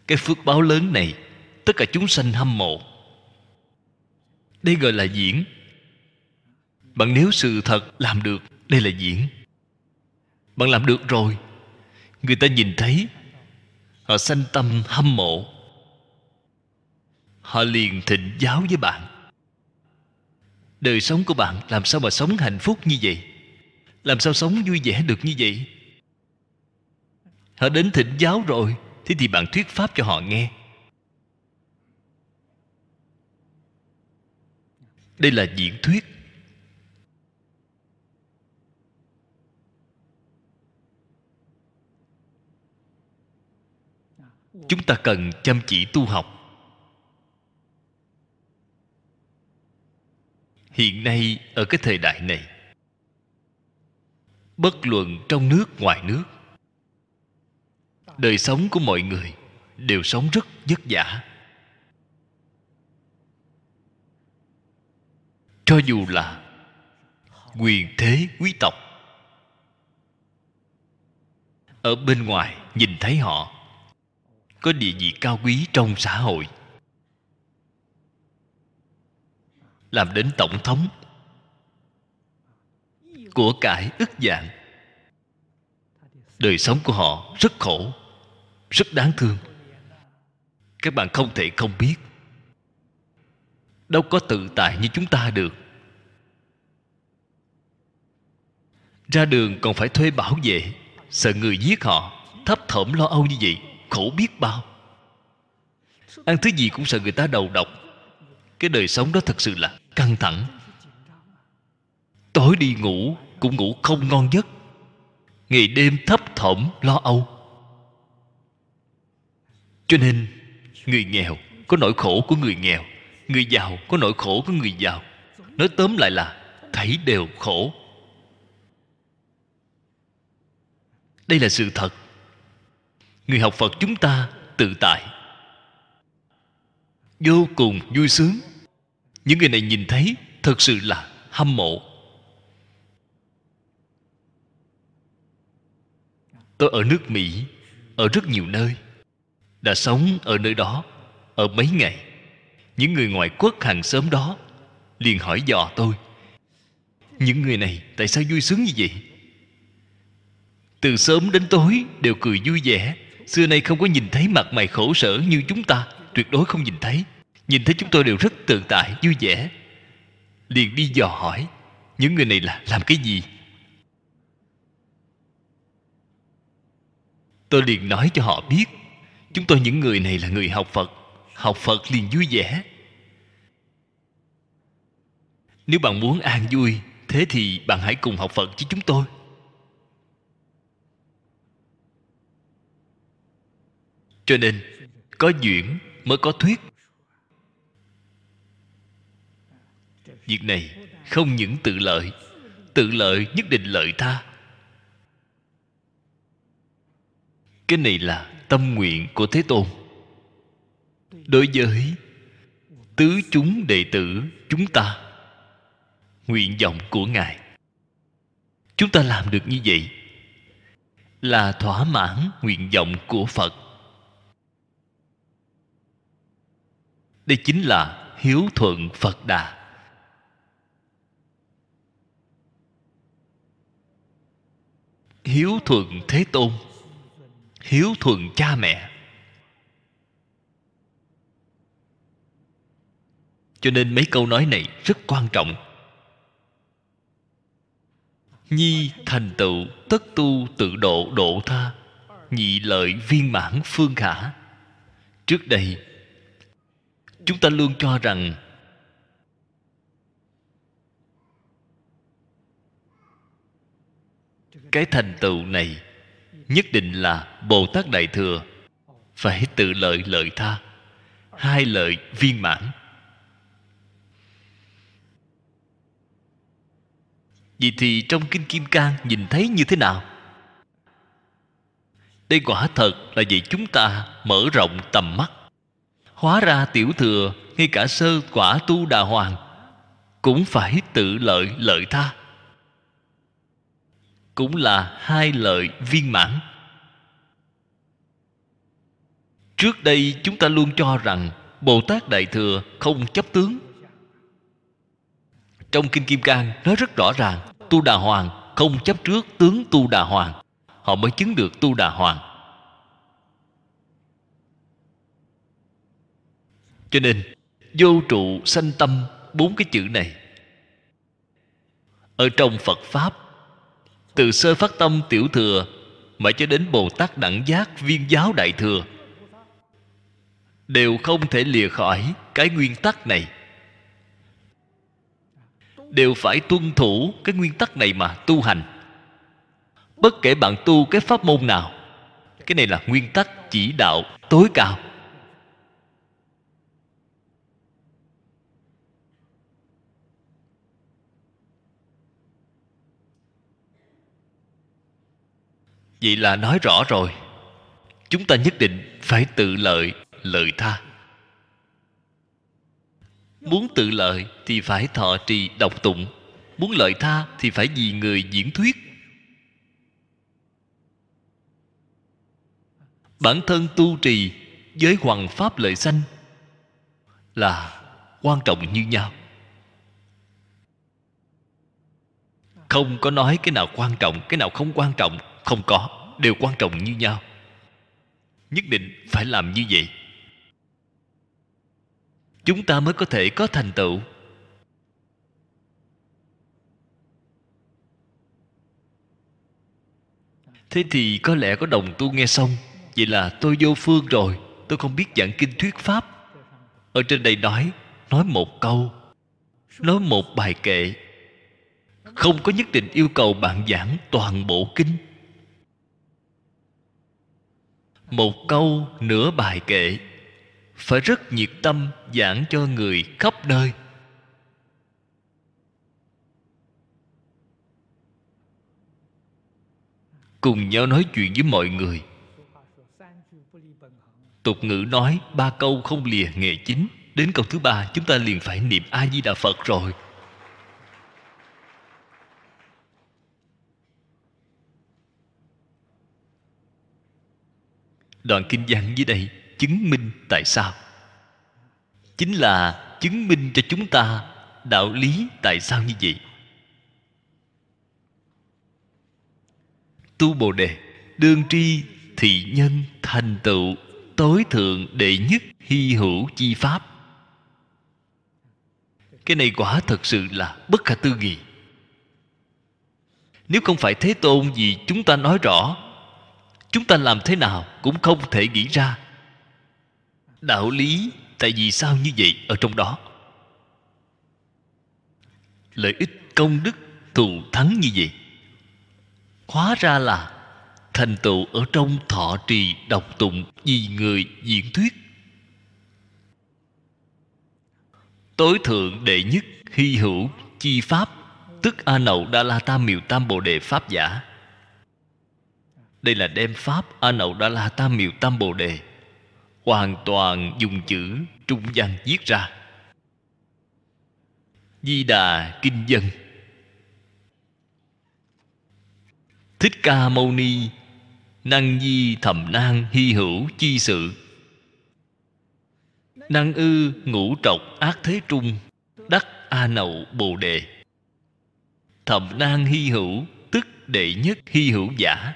Cái phước báo lớn này, tất cả chúng sanh hâm mộ. Đây gọi là diễn. Bạn nếu sự thật làm được, đây là diễn bạn làm được rồi. Người ta nhìn thấy, họ sanh tâm hâm mộ. Họ liền thịnh giáo với bạn. Đời sống của bạn, làm sao mà sống hạnh phúc như vậy? Làm sao sống vui vẻ được như vậy? Họ đến thịnh giáo rồi, thế thì bạn thuyết pháp cho họ nghe. Đây là diễn thuyết. Chúng ta cần chăm chỉ tu học. Hiện nay, ở cái thời đại này, bất luận trong nước, ngoài nước, đời sống của mọi người đều sống rất vất vả. Cho dù là quyền thế quý tộc, ở bên ngoài nhìn thấy họ có địa vị cao quý trong xã hội. Làm đến tổng thống của cải ức dạng đời sống của họ rất khổ, rất đáng thương. Các bạn không thể không biết. Đâu có tự tại như chúng ta được. Ra đường còn phải thuê bảo vệ, sợ người giết họ, thấp thỏm lo âu như vậy khổ biết bao. Ăn thứ gì cũng sợ người ta đầu độc. Cái đời sống đó thật sự là căng thẳng. Tối đi ngủ cũng ngủ không ngon giấc. Ngày đêm thấp thỏm, lo âu. Cho nên, người nghèo có nỗi khổ của người nghèo, người giàu có nỗi khổ của người giàu. Nói tóm lại là thấy đều khổ. Đây là sự thật người học phật chúng ta tự tại. Vô cùng vui sướng. Những người này nhìn thấy thật sự là hâm mộ. Tôi ở nước mỹ, ở rất nhiều nơi, đã sống ở nơi đó ở mấy ngày. Những người ngoại quốc hàng xóm đó liền hỏi dò tôi, những người này tại sao vui sướng như vậy? Từ sớm đến tối đều cười vui vẻ xưa nay không có nhìn thấy mặt mày khổ sở như chúng ta, tuyệt đối không nhìn thấy. Nhìn thấy chúng tôi đều rất tự tại, vui vẻ. Liền đi dò hỏi, những người này là làm cái gì? Tôi liền nói cho họ biết, chúng tôi những người này là người học phật. Học phật liền vui vẻ. Nếu bạn muốn an vui, thế thì bạn hãy cùng học phật với chúng tôi. Cho nên, có duyển mới có thuyết. Việc này không những tự lợi tự lợi nhất định lợi tha cái này là tâm nguyện của thế tôn. Đối với tứ chúng đệ tử chúng ta, nguyện vọng của ngài, chúng ta làm được như vậy là thỏa mãn nguyện vọng của phật. Đây chính là hiếu thuận phật đà. Hiếu thuận thế tôn, hiếu thuận cha mẹ. Cho nên mấy câu nói này rất quan trọng. Nhi thành tựu, tất tu tự độ độ tha, nhị lợi viên mãn phương khả trước đây chúng ta luôn cho rằng cái thành tựu này nhất định là bồ tát đại thừa phải tự lợi lợi tha, hai lợi viên mãn. Vậy thì trong kinh kim cang nhìn thấy như thế nào? Đây quả thật là vì chúng ta mở rộng tầm mắt hóa ra tiểu thừa ngay cả sơ quả tu đà hoàng cũng phải tự lợi lợi tha. Cũng là hai lợi viên mãn. Trước đây chúng ta luôn cho rằng bồ tát đại thừa không chấp tướng. Trong kinh kim cang nói rất rõ ràng, tu đà hoàng không chấp trước tướng tu đà hoàng. Họ mới chứng được tu đà hoàng. Cho nên, vô trụ sanh tâm bốn cái chữ này. Ở trong phật pháp, từ sơ phát tâm tiểu thừa mà cho đến bồ tát đẳng giác viên giáo đại thừa, đều không thể lìa khỏi cái nguyên tắc này. Đều phải tuân thủ cái nguyên tắc này mà tu hành. Bất kể bạn tu cái pháp môn nào, cái này là nguyên tắc chỉ đạo tối cao. Vậy là nói rõ rồi. Chúng ta nhất định phải tự lợi lợi tha. Muốn tự lợi thì phải thọ trì độc tụng. Muốn lợi tha thì phải vì người diễn thuyết. Bản thân tu trì với hoàng pháp lợi sanh là quan trọng như nhau. Không có nói cái nào quan trọng, cái nào không quan trọng không có đều quan trọng như nhau. Nhất định phải làm như vậy. Chúng ta mới có thể có thành tựu. Thế thì có lẽ có đồng tu nghe xong. Vậy là tôi vô phương rồi. Tôi không biết giảng kinh thuyết pháp. Ở trên đây nói nói một câu, nói một bài kệ. Không có nhất định yêu cầu bạn giảng toàn bộ kinh một câu nửa bài kệ. Phải rất nhiệt tâm giảng cho người khắp nơi. Cùng nhau nói chuyện với mọi người. Tục ngữ nói ba câu không lìa nghề chính. Đến câu thứ ba, chúng ta liền phải niệm a di đà phật rồi. Đoạn kinh văn dưới đây chứng minh tại sao? Chính là chứng minh cho chúng ta đạo lý tại sao như vậy. Tu bồ đề, đương tri thị nhân thành tựu, tối thượng đệ nhất hy hữu chi pháp. Cái này quả thật sự là bất khả tư nghị. Nếu không phải thế tôn gì chúng ta nói rõ chúng ta làm thế nào cũng không thể nghĩ ra. Đạo lý, tại vì sao như vậy ở trong đó? Lợi ích công đức thù thắng như vậy. Hóa ra là thành tựu ở trong thọ trì đọc tụng, vì người diễn thuyết. Tối thượng đệ nhất, hy hữu, chi pháp, tức a nậu đa la tam miều tam bồ đề pháp giả đây là đem pháp a nậu đa la tam miều tam bồ đề. Hoàn toàn dùng chữ trung văn viết ra. Di đà kinh dân. Thích ca mâu ni năng di thầm nan hy hữu chi sự năng ư ngũ trọc ác thế trung đắc a nậu bồ đề. Thầm nan hy hữu tức đệ nhất hy hữu giả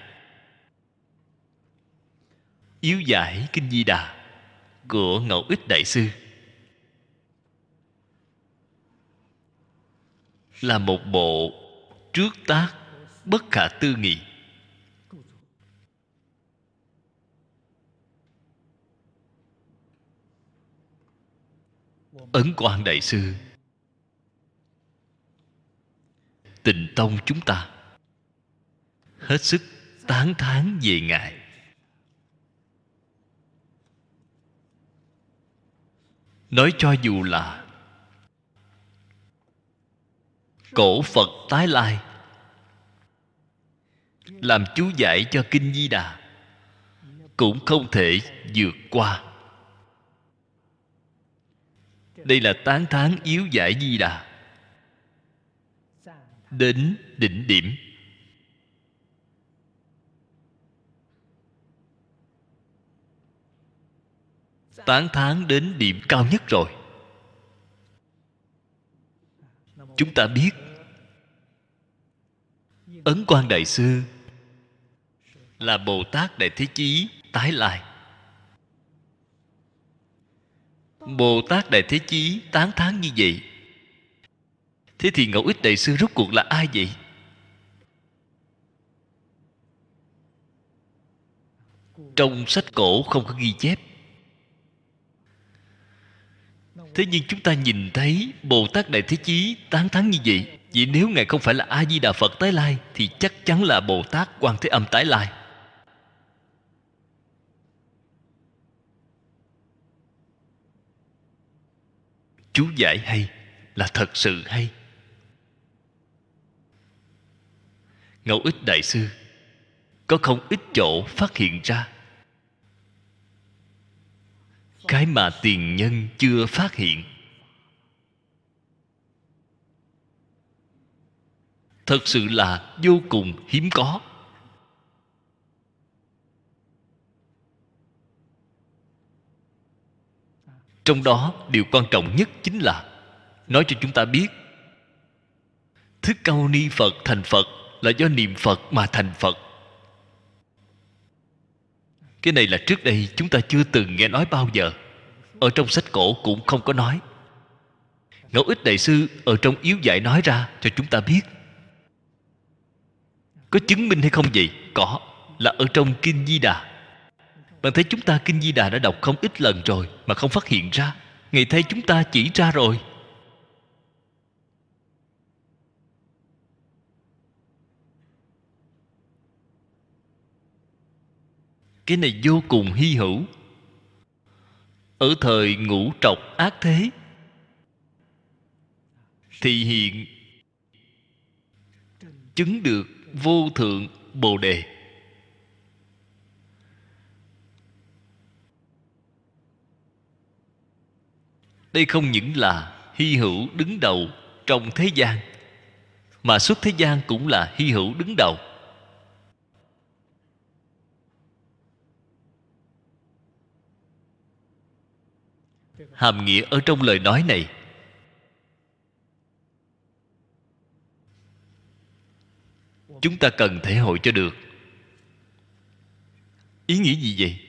yếu giải kinh di đà của ngẫu ích đại sư. Là một bộ trước tác bất khả tư nghị. Ấn quan đại sư. Tình tông chúng ta. Hết sức tán thán về ngài. Nói cho dù là cổ phật tái lai, làm chú giải cho kinh di đà, cũng không thể vượt qua. Đây là tán thán yếu giải di đà đến đỉnh điểm. Tán thán đến điểm cao nhất rồi. Chúng ta biết, ấn quan đại sư là bồ tát đại thế chí tái lai. Bồ tát đại thế chí tán thán như vậy, thế thì ngẫu ích đại sư rốt cuộc là ai vậy? Trong sách cổ không có ghi chép thế nhưng chúng ta nhìn thấy bồ tát đại thế chí tán thán như vậy. Vậy nếu ngài không phải là a di đà phật tái lai, thì chắc chắn là bồ tát quan thế âm tái lai. Chú giải hay, là thật sự hay. Ngẫu ích đại sư, có không ít chỗ phát hiện ra cái mà tiền nhân chưa phát hiện. Thật sự là vô cùng hiếm có. Trong đó, điều quan trọng nhất chính là, nói cho chúng ta biết thức cao ni phật thành phật là do niệm phật mà thành phật cái này là trước đây chúng ta chưa từng nghe nói bao giờ. Ở trong sách cổ cũng không có nói. Ngẫu ích đại sư ở trong yếu giải nói ra cho chúng ta biết. Có chứng minh hay không vậy? Có. Là ở trong kinh di đà. Bạn thấy chúng ta kinh di đà đã đọc không ít lần rồi mà không phát hiện ra. Ngày thay chúng ta chỉ ra rồi. Cái này vô cùng hy hữu. Ở thời ngũ trọc ác thế, thì hiện chứng được vô thượng bồ đề. Đây không những là hy hữu đứng đầu trong thế gian, mà xuất thế gian cũng là hy hữu đứng đầu. hàm nghĩa ở trong lời nói này. Chúng ta cần thể hội cho được. Ý nghĩa gì vậy?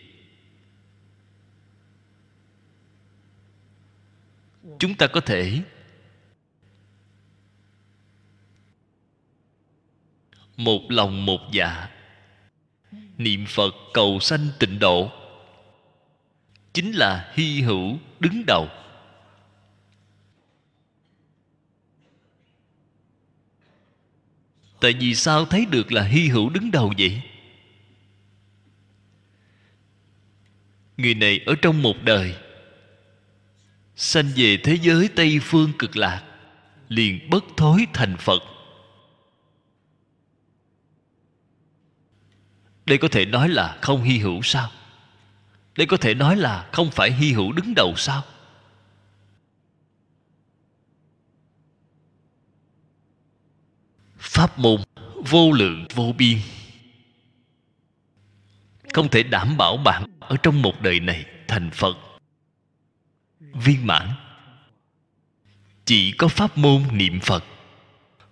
Chúng ta có thể một lòng một dạ niệm phật cầu sanh tịnh độ chính là hy hữu đứng đầu. Tại vì sao thấy được là hy hữu đứng đầu vậy? Người này ở trong một đời, sanh về thế giới tây phương cực lạc, liền bất thối thành phật. Đây có thể nói là không hy hữu sao? Đây có thể nói là không phải hy hữu đứng đầu sao? Pháp môn vô lượng vô biên. Không thể đảm bảo bạn ở trong một đời này thành phật. Viên mãn. Chỉ có pháp môn niệm phật.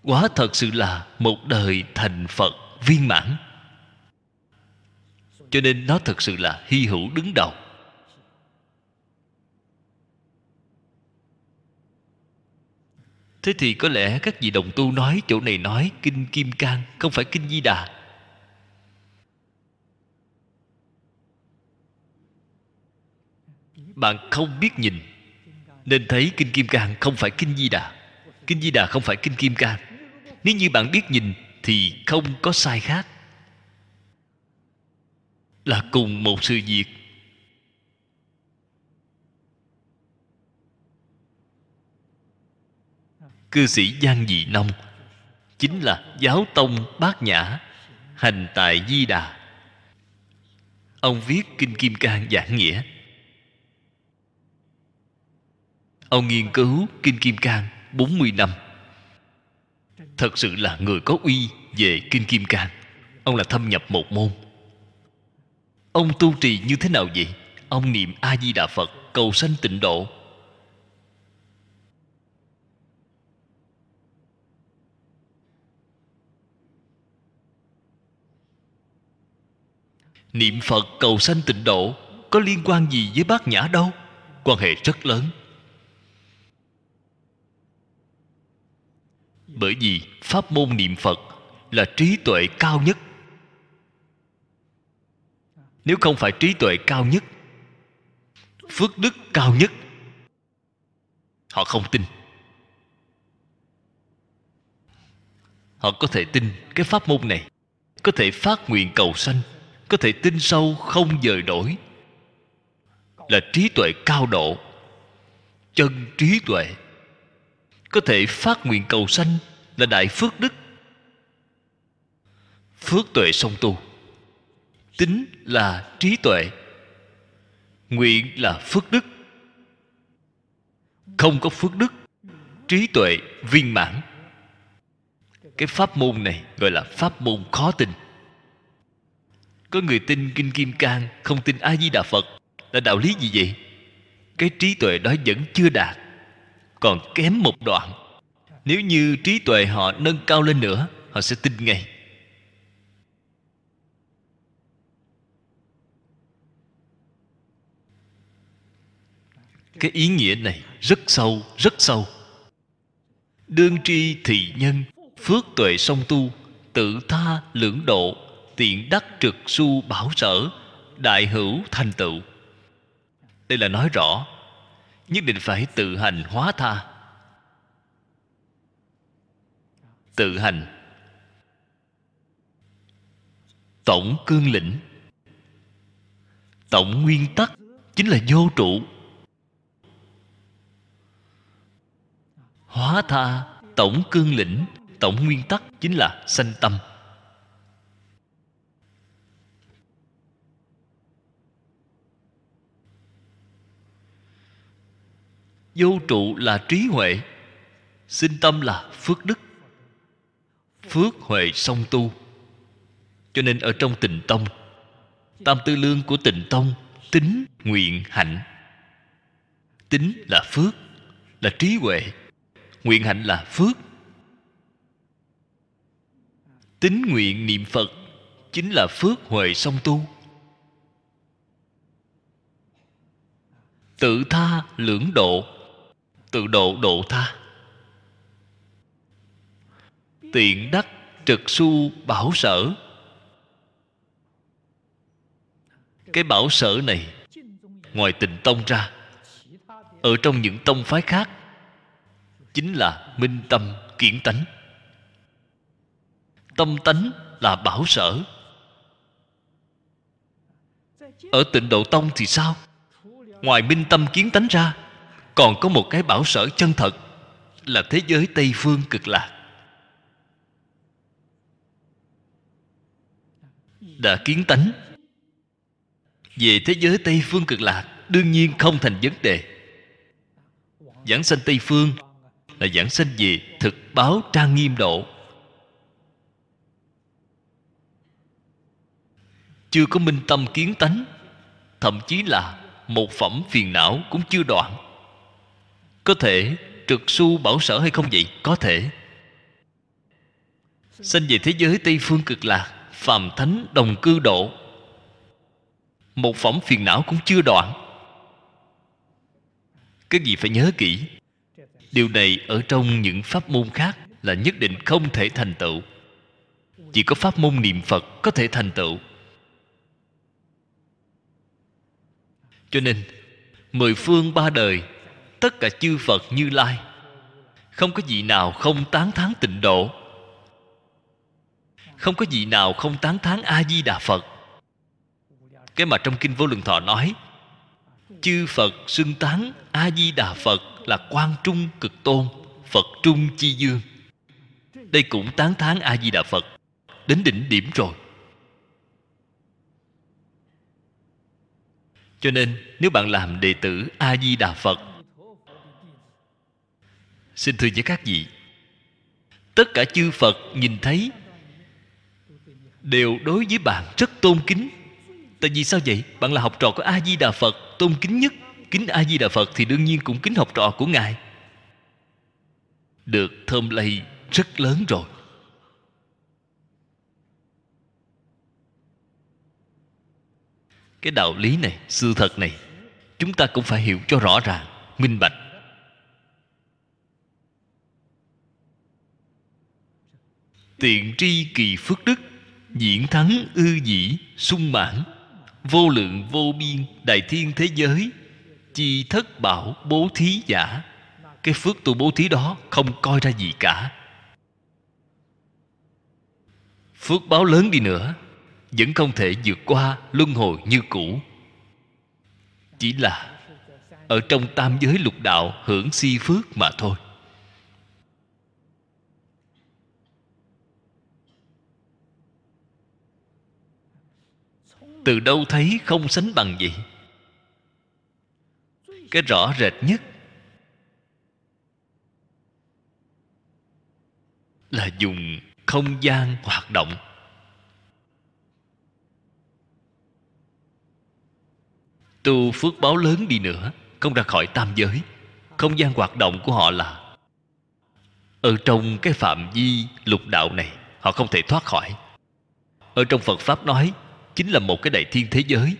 Quá thật sự là một đời thành phật viên mãn cho nên nó thật sự là hy hữu đứng đầu. Thế thì có lẽ các vị đồng tu nói chỗ này nói kinh kim cang, không phải kinh di đà. Bạn không biết nhìn, nên thấy kinh kim cang không phải kinh di đà. Kinh di đà không phải kinh kim cang. Nếu như bạn biết nhìn, thì không có sai khác là cùng một sự việc. Cư sĩ giang dị nông chính là giáo tông bát nhã, hành tại di đà. Ông viết kinh kim cang giảng nghĩa. Ông nghiên cứu kinh kim cang 40 năm. Thật sự là người có uy về kinh kim cang. Ông là thâm nhập một môn ông tu trì như thế nào vậy? Ông niệm a di đà phật, cầu sanh tịnh độ. Niệm phật, cầu sanh tịnh độ, có liên quan gì với bát nhã đâu? Quan hệ rất lớn. Bởi vì pháp môn niệm phật là trí tuệ cao nhất nếu không phải trí tuệ cao nhất, phước đức cao nhất, họ không tin. Họ có thể tin cái pháp môn này, có thể phát nguyện cầu sanh, có thể tin sâu không dời đổi. Là trí tuệ cao độ, chân trí tuệ, có thể phát nguyện cầu sanh là đại phước đức. Phước tuệ song tu tính là trí tuệ, nguyện là phước đức. Không có phước đức, trí tuệ viên mãn. Cái pháp môn này gọi là pháp môn khó tin. Có người tin kinh kim cang, không tin a di đà phật, là đạo lý gì vậy? Cái trí tuệ đó vẫn chưa đạt, còn kém một đoạn. Nếu như trí tuệ họ nâng cao lên nữa, họ sẽ tin ngay. Cái ý nghĩa này rất sâu rất sâu. Đương tri thị nhân, phước tuệ song tu, tự tha lưỡng độ, tiện đắc trực su bảo sở, đại hữu thành tựu. Đây là nói rõ, nhất định phải tự hành hóa tha. Tự hành. Tổng cương lĩnh. Tổng nguyên tắc chính là vô trụ. Hóa tha, tổng cương lĩnh, tổng nguyên tắc chính là sanh tâm. Vô trụ là trí huệ, sinh tâm là phước đức. Phước huệ song tu. Cho nên ở trong tịnh tông, tam tư lương của tịnh tông tính nguyện hạnh. Tính là phước, là trí huệ nguyện hạnh là phước. Tín nguyện niệm phật chính là phước huệ song tu. Tự tha lưỡng độ, tự độ độ tha. Tiện đắc trực su bảo sở. Cái bảo sở này, ngoài tịnh tông ra, ở trong những tông phái khác chính là minh tâm kiển tánh. Tâm tánh là bảo sở. Ở tịnh độ tông thì sao? Ngoài minh tâm kiến tánh ra, còn có một cái bảo sở chân thật là thế giới tây phương cực lạc. Đã kiến tánh. Về thế giới tây phương cực lạc, đương nhiên không thành vấn đề. Giảng sanh tây phương là giảng sanh về thực báo trang nghiêm độ. Chưa có minh tâm kiến tánh, thậm chí là một phẩm phiền não cũng chưa đoạn. Có thể trực su bảo sở hay không vậy? Có thể. Sanh về thế giới tây phương cực lạc, phàm thánh đồng cư độ. Một phẩm phiền não cũng chưa đoạn. Cái gì phải nhớ kỹ? Điều này ở trong những pháp môn khác là nhất định không thể thành tựu. Chỉ có pháp môn niệm phật có thể thành tựu. Cho nên, mười phương ba đời, tất cả chư phật như lai, không có vị nào không tán thán tịnh độ. Không có vị nào không tán thán a di đà phật. Cái mà trong kinh vô lượng thọ nói, chư phật xưng tán a di đà phật là quan trung cực tôn, phật trung chi dương. Đây cũng tán thán a di đà phật, đến đỉnh điểm rồi. Cho nên, nếu bạn làm đệ tử a di đà phật, xin thưa với các vị, tất cả chư phật nhìn thấy, đều đối với bạn rất tôn kính. Tại vì sao vậy? Bạn là học trò của a di đà phật tôn kính nhất kính a di đà phật thì đương nhiên cũng kính học trò của ngài. Được thơm lây rất lớn rồi. Cái đạo lý này, sự thật này, chúng ta cũng phải hiểu cho rõ ràng, minh bạch. Tiện tri kỳ phước đức, diễn thắng ư dĩ sung mãn, vô lượng vô biên đại thiên thế giới chi thất bảo bố thí giả. Cái phước tu bố thí đó không coi ra gì cả. Phước báo lớn đi nữa, vẫn không thể vượt qua luân hồi như cũ. Chỉ là ở trong tam giới lục đạo hưởng si phước mà thôi. Từ đâu thấy không sánh bằng gì cái rõ rệt nhất là dùng không gian hoạt động. Tu phước báo lớn đi nữa, không ra khỏi tam giới. Không gian hoạt động của họ là ở trong cái phạm vi lục đạo này, họ không thể thoát khỏi. Ở trong phật pháp nói, chính là một cái đại thiên thế giới.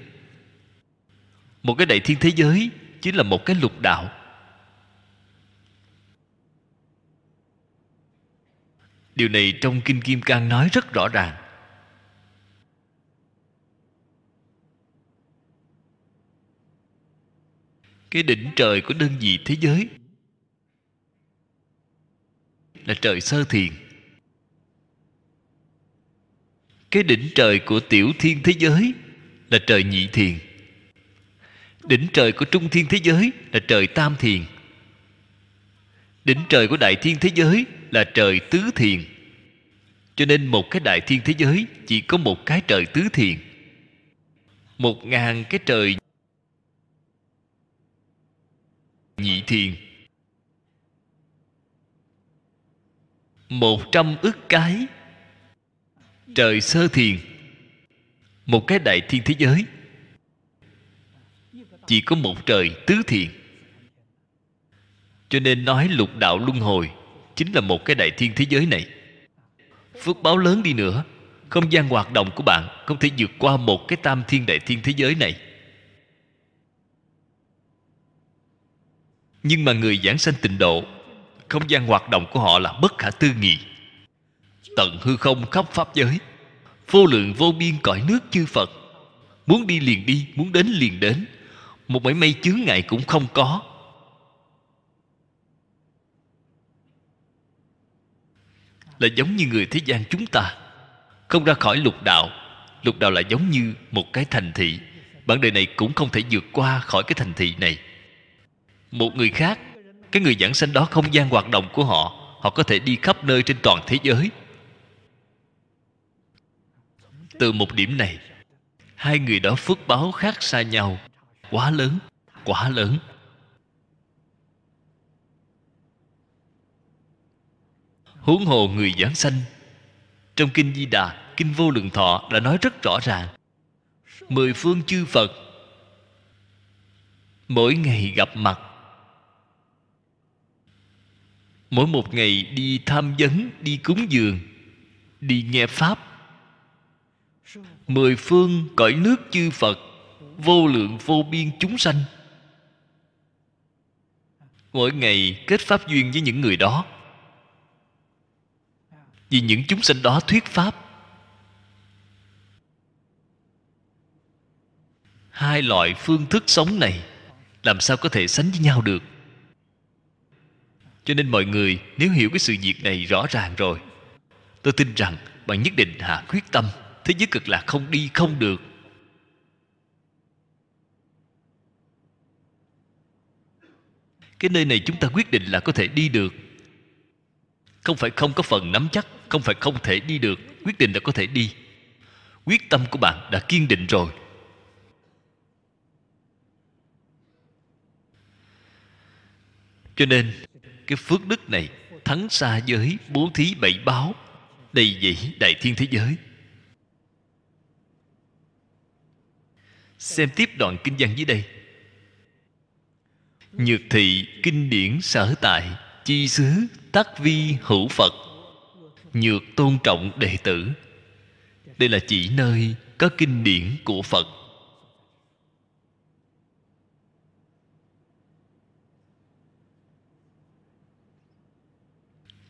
Một cái đại thiên thế giới chính là một cái lục đạo. Điều này trong kinh kim cang nói rất rõ ràng. Cái đỉnh trời của đơn vị thế giới là trời sơ thiền. Cái đỉnh trời của tiểu thiên thế giới là trời nhị thiền đỉnh trời của trung thiên thế giới là trời tam thiền. Đỉnh trời của đại thiên thế giới là trời tứ thiền. Cho nên một cái đại thiên thế giới chỉ có một cái trời tứ thiền. Một ngàn cái trời nhị thiền. Một trăm ức cái trời sơ thiền. Một cái đại thiên thế giới chỉ có một trời tứ thiền cho nên nói lục đạo luân hồi chính là một cái đại thiên thế giới này. Phước báo lớn đi nữa, không gian hoạt động của bạn không thể vượt qua một cái tam thiên đại thiên thế giới này. Nhưng mà người giảng sanh tịnh độ, không gian hoạt động của họ là bất khả tư nghị. Tận hư không khắp pháp giới, vô lượng vô biên cõi nước chư phật. Muốn đi liền đi, muốn đến liền đến một mảy may chướng ngại cũng không có. Là giống như người thế gian chúng ta. Không ra khỏi lục đạo. Lục đạo là giống như một cái thành thị. Bản đời này cũng không thể vượt qua khỏi cái thành thị này. Một người khác, cái người giảng sanh đó không gian hoạt động của họ họ có thể đi khắp nơi trên toàn thế giới. Từ một điểm này, hai người đó phước báo khác xa nhau quá lớn quá lớn. Huống hồ người giảng sanh, trong kinh di đà, kinh vô lượng thọ đã nói rất rõ ràng. Mười phương chư phật, mỗi ngày gặp mặt. Mỗi một ngày đi tham vấn, đi cúng dường, đi nghe pháp. Mười phương cõi nước chư phật vô lượng vô biên chúng sanh. Mỗi ngày kết pháp duyên với những người đó. Vì những chúng sanh đó thuyết pháp. Hai loại phương thức sống này làm sao có thể sánh với nhau được? Cho nên mọi người, nếu hiểu cái sự việc này rõ ràng rồi, tôi tin rằng bạn nhất định hạ quyết tâm. Thế giới cực lạc không đi không được. Cái nơi này chúng ta quyết định là có thể đi được. Không phải không có phần nắm chắc, không phải không thể đi được. Quyết định là có thể đi. Quyết tâm của bạn đã kiên định rồi. Cho nên, cái phước đức này thắng xa giới, bố thí bảy báo, đầy dĩ đại thiên thế giới. Xem tiếp đoạn kinh văn dưới đây nhược thị kinh điển sở tại, chi xứ tắc vi hữu phật. Nhược tôn trọng đệ tử. Đây là chỉ nơi có kinh điển của phật.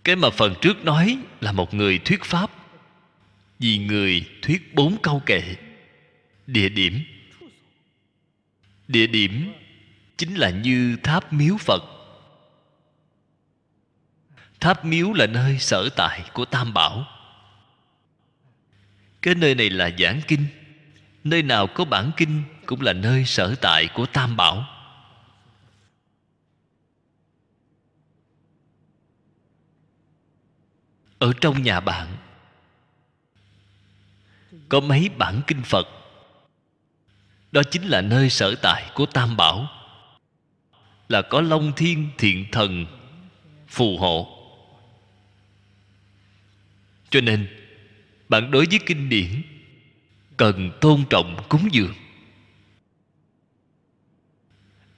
Cái mà phần trước nói là một người thuyết pháp. Vì người thuyết bốn câu kệ. Địa điểm. Địa điểm chính là như tháp miếu phật. Tháp miếu là nơi sở tại của tam bảo. Cái nơi này là giảng kinh. Nơi nào có bản kinh cũng là nơi sở tại của tam bảo. Ở trong nhà bạn, có mấy bản kinh phật. Đó chính là nơi sở tại của tam bảo là có long thiên thiện thần phù hộ. Cho nên, bạn đối với kinh điển cần tôn trọng cúng dường.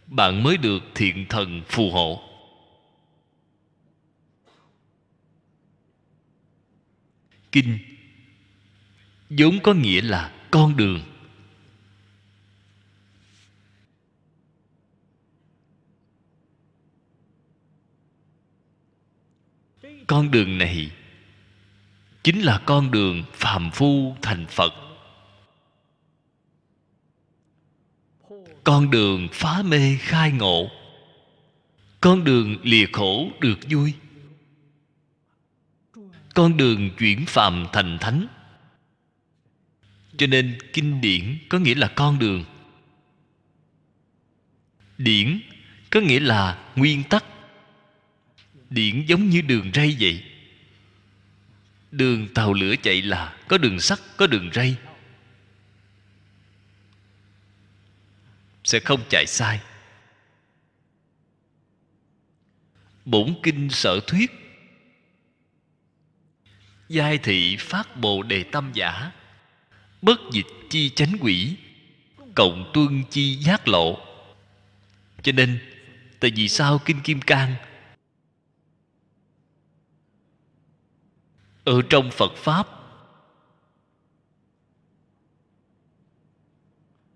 Bạn mới được thiện thần phù hộ. Kinh vốn có nghĩa là con đường. Con đường này chính là con đường phàm phu thành phật. Con đường phá mê khai ngộ, con đường lìa khổ được vui, con đường chuyển phàm thành thánh. Cho nên kinh điển có nghĩa là con đường. Điển có nghĩa là nguyên tắc điển giống như đường ray vậy. Đường tàu lửa chạy là, có đường sắt, có đường ray. Sẽ không chạy sai. Bổn kinh sở thuyết, giai thị phát bồ đề tâm giả, bất dịch chi chánh quỷ, cộng tuân chi giác lộ. Cho nên, tại vì sao kinh kim cang ở trong phật pháp.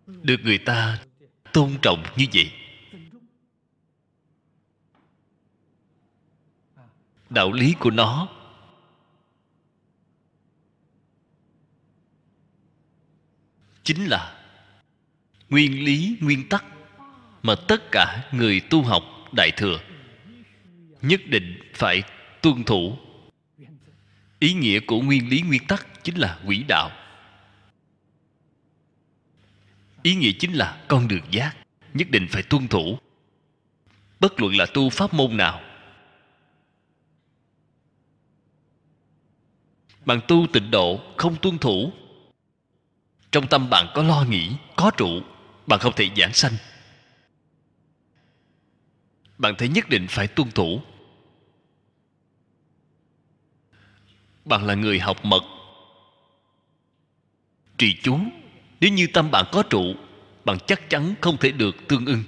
Được người ta tôn trọng như vậy, đạo lý của nó chính là nguyên lý, nguyên tắc mà tất cả người tu học đại thừa nhất định phải tuân thủ ý nghĩa của nguyên lý nguyên tắc chính là quỹ đạo. Ý nghĩa chính là con đường giác, nhất định phải tuân thủ. Bất luận là tu pháp môn nào, bạn tu tịnh độ không tuân thủ, trong tâm bạn có lo nghĩ, có trụ, bạn không thể giảng sanh. Bạn thấy nhất định phải tuân thủ. Bạn là người học mật. Trì chú, nếu như tâm bạn có trụ, bạn chắc chắn không thể được tương ưng.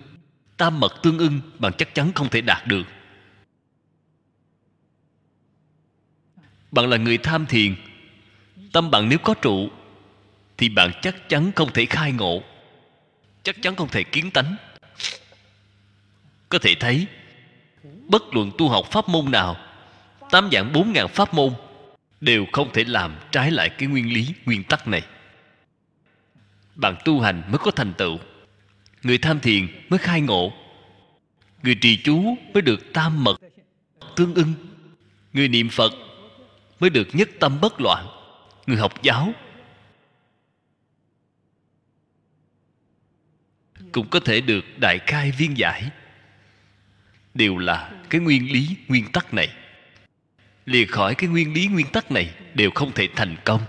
Tam mật tương ưng, bạn chắc chắn không thể đạt được. Bạn là người tham thiền. Tâm bạn nếu có trụ, thì bạn chắc chắn không thể khai ngộ. Chắc chắn không thể kiến tánh. Có thể thấy, bất luận tu học pháp môn nào, tám dạng bốn ngàn pháp môn đều không thể làm trái lại cái nguyên lý, nguyên tắc này. Bạn tu hành mới có thành tựu, người tham thiền mới khai ngộ. Người trì chú mới được tam mật, tương ưng. Người niệm phật mới được nhất tâm bất loạn, người học giáo. Cũng có thể được đại khai viên giải. Đều là cái nguyên lý, nguyên tắc này lìa khỏi cái nguyên lý nguyên tắc này đều không thể thành công.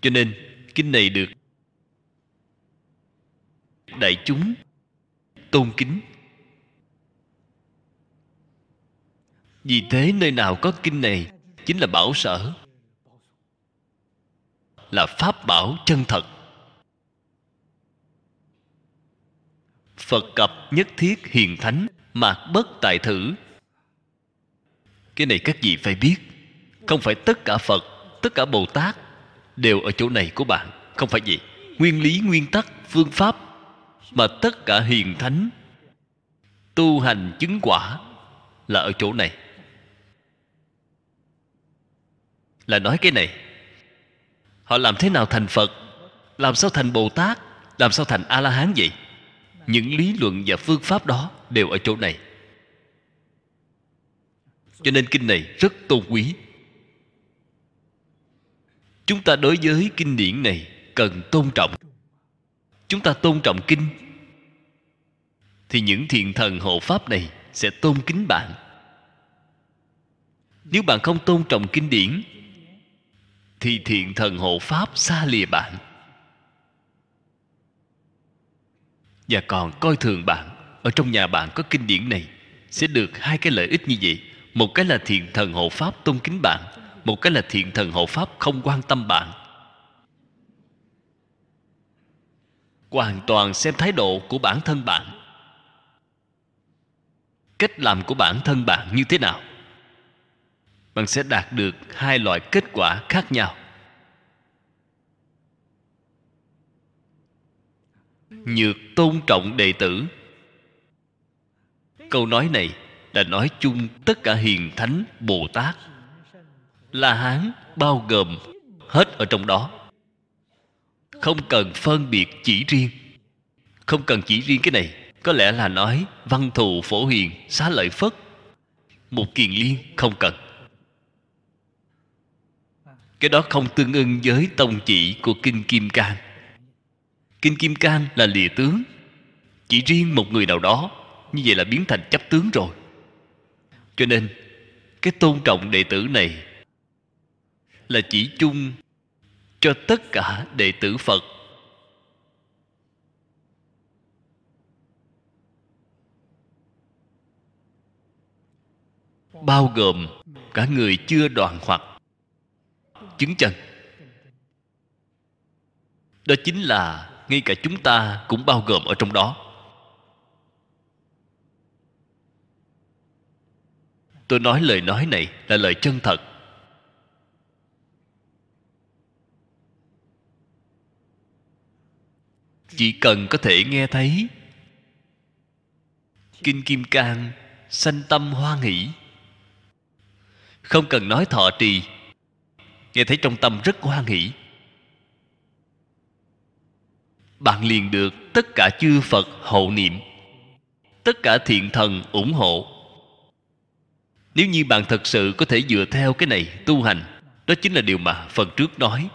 Cho nên, kinh này được đại chúng tôn kính. Vì thế nơi nào có kinh này chính là bảo sở, là pháp bảo chân thật. Phật cập nhất thiết hiền thánh mạc bất tài thử cái này các vị phải biết. Không phải tất cả phật, tất cả bồ tát đều ở chỗ này của bạn. Không phải vậy. Nguyên lý, nguyên tắc, phương pháp mà tất cả hiền thánh tu hành chứng quả là ở chỗ này. Là nói cái này. Họ làm thế nào thành phật? Làm sao thành bồ tát? Làm sao thành a la hán vậy? Những lý luận và phương pháp đó đều ở chỗ này cho nên kinh này rất tôn quý. Chúng ta đối với kinh điển này cần tôn trọng. Chúng ta tôn trọng kinh, thì những thiện thần hộ pháp này sẽ tôn kính bạn. Nếu bạn không tôn trọng kinh điển, thì thiện thần hộ pháp xa lìa bạn. Và còn coi thường bạn. Ở trong nhà bạn có kinh điển này, sẽ được hai cái lợi ích như vậy một cái là thiện thần hộ pháp tôn kính bạn, một cái là thiện thần hộ pháp không quan tâm bạn. Hoàn toàn xem thái độ của bản thân bạn. Cách làm của bản thân bạn như thế nào? Bạn sẽ đạt được hai loại kết quả khác nhau. Nhược tôn trọng đệ tử. Câu nói này là nói chung tất cả hiền thánh bồ tát. La hán bao gồm hết ở trong đó. Không cần phân biệt chỉ riêng. Không cần chỉ riêng cái này. Có lẽ là nói văn thù phổ hiền, xá lợi phất. Một kiền liên không cần. Cái đó không tương ưng với tông chỉ của kinh kim cang. Kinh kim cang là lìa tướng. Chỉ riêng một người nào đó, như vậy là biến thành chấp tướng rồi cho nên, cái tôn trọng đệ tử này là chỉ chung cho tất cả đệ tử phật. Bao gồm cả người chưa đoạn hoặc, chứng chân đó chính là ngay cả chúng ta cũng bao gồm ở trong đó. Tôi nói lời nói này là lời chân thật. Chỉ cần có thể nghe thấy. Kinh kim cang sanh tâm hoa nghĩ không cần nói thọ trì. Nghe thấy trong tâm rất hoan nghĩ bạn liền được tất cả chư phật hộ niệm. Tất cả thiện thần ủng hộ nếu như bạn thật sự có thể dựa theo cái này tu hành, đó chính là điều mà phần trước nói.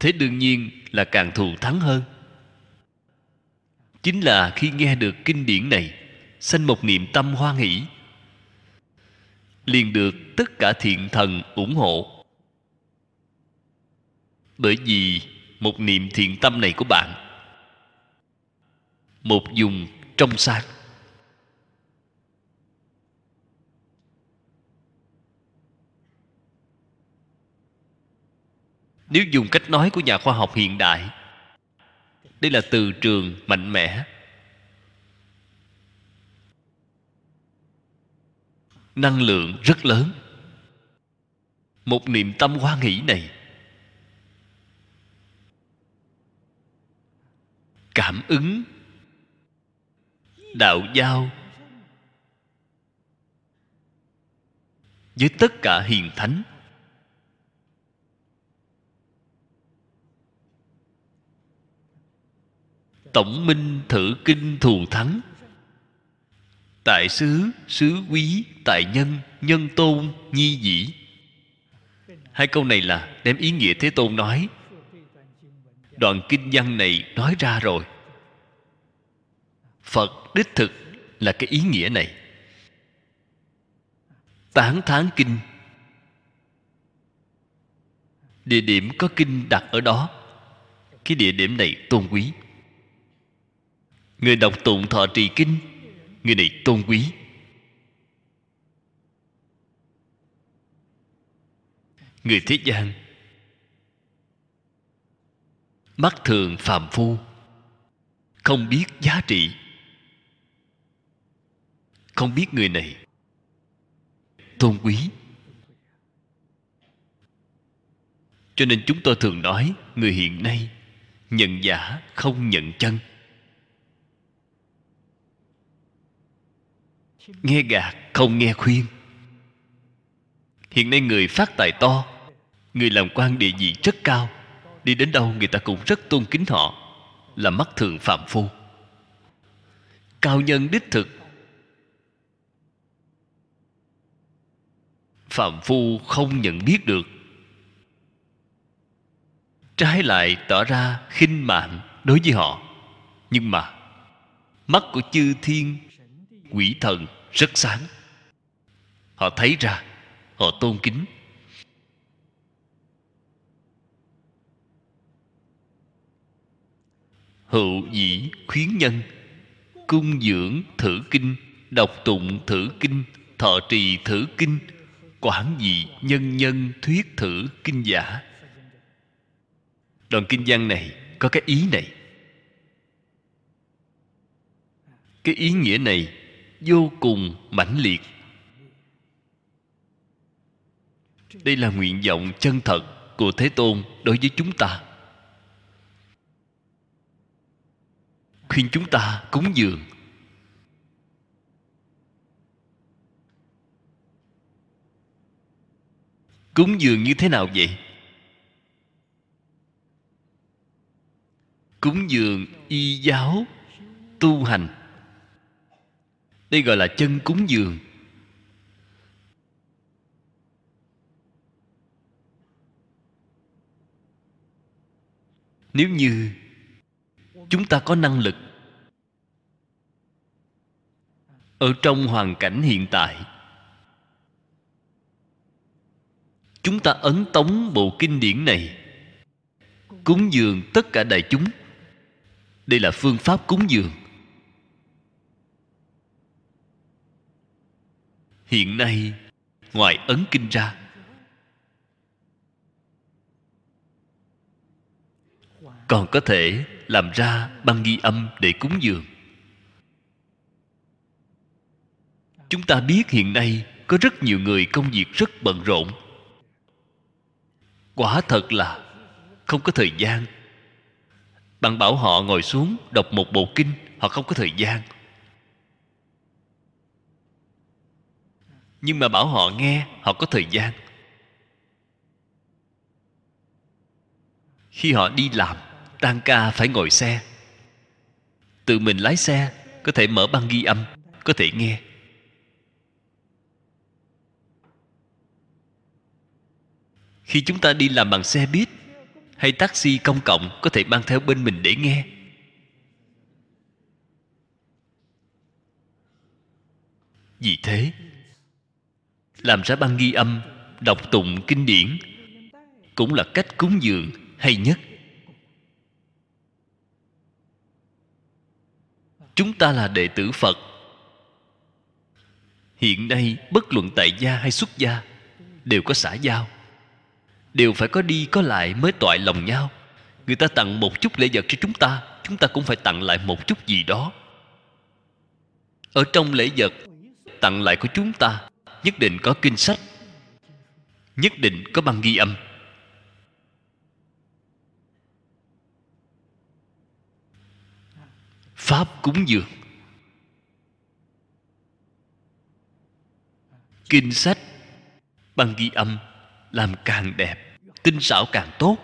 Thế đương nhiên là càng thù thắng hơn. Chính là khi nghe được kinh điển này, sanh một niệm tâm hoan hỷ, liền được tất cả thiện thần ủng hộ. Bởi vì một niệm thiện tâm này của bạn, một dùng trong sáng. Nếu dùng cách nói của nhà khoa học hiện đại, đây là từ trường mạnh mẽ. Năng lượng rất lớn. Một niềm tâm hoa nghĩ này. Cảm ứng. Đạo giao. Với tất cả hiền thánh. Tổng minh thử kinh thù thắng. Tại xứ xứ quý, tại nhân nhân tôn, nhi dĩ. Hai câu này là đem ý nghĩa thế tôn nói. Đoạn kinh văn này nói ra rồi. Phật đích thực là cái ý nghĩa này. Tán thán kinh. Địa điểm có kinh đặt ở đó. Cái địa điểm này tôn quý người đọc tụng thọ trì kinh, người này tôn quý. Người thế gian, mắt thường phàm phu, không biết giá trị. Không biết người này tôn quý. Cho nên chúng tôi thường nói, người hiện nay nhận giả không nhận chân. Nghe gạt không nghe khuyên. Hiện nay người phát tài to, người làm quan địa vị rất cao. Đi đến đâu người ta cũng rất tôn kính họ, là mắt thường phạm phu. Cao nhân đích thực. Phạm phu không nhận biết được. Trái lại tỏ ra khinh mạng đối với họ. Nhưng mà, mắt của chư thiên, quỷ thần rất sáng. Họ thấy ra, họ tôn kính. Hữu dĩ khuyến nhân, cung dưỡng thử kinh đọc tụng thử kinh, thọ trì thử kinh quản dị nhân nhân thuyết thử kinh giả. Đoạn kinh văn này có cái ý này. Cái ý nghĩa này vô cùng mãnh liệt. Đây là nguyện vọng chân thật của thế tôn đối với chúng ta. Khuyên chúng ta cúng dường. Cúng dường như thế nào vậy? Cúng dường y giáo tu hành đây gọi là chân cúng dường. Nếu như chúng ta có năng lực ở trong hoàn cảnh hiện tại, chúng ta ấn tống bộ kinh điển này, cúng dường tất cả đại chúng. Đây là phương pháp cúng dường. Hiện nay, ngoài ấn kinh ra, còn có thể làm ra băng ghi âm để cúng dường. Chúng ta biết hiện nay có rất nhiều người công việc rất bận rộn. Quả thật là không có thời gian. Bạn bảo họ ngồi xuống đọc một bộ kinh, họ không có thời gian. Nhưng mà bảo họ nghe, họ có thời gian. Khi họ đi làm tan ca phải ngồi xe. Tự mình lái xe, có thể mở băng ghi âm, có thể nghe. Khi chúng ta đi làm bằng xe buýt hay taxi công cộng, có thể mang theo bên mình để nghe. Vì thế làm ra băng ghi âm, đọc tụng kinh điển, cũng là cách cúng dường hay nhất. Chúng ta là đệ tử phật. Hiện nay, bất luận tại gia hay xuất gia, đều có xã giao. Đều phải có đi có lại mới toại lòng nhau. Người ta tặng một chút lễ vật cho chúng ta chúng ta cũng phải tặng lại một chút gì đó. Ở trong lễ vật, tặng lại của chúng ta nhất định có kinh sách. Nhất định có băng ghi âm. Pháp cúng dường. Kinh sách, băng ghi âm, làm càng đẹp, tinh xảo càng tốt.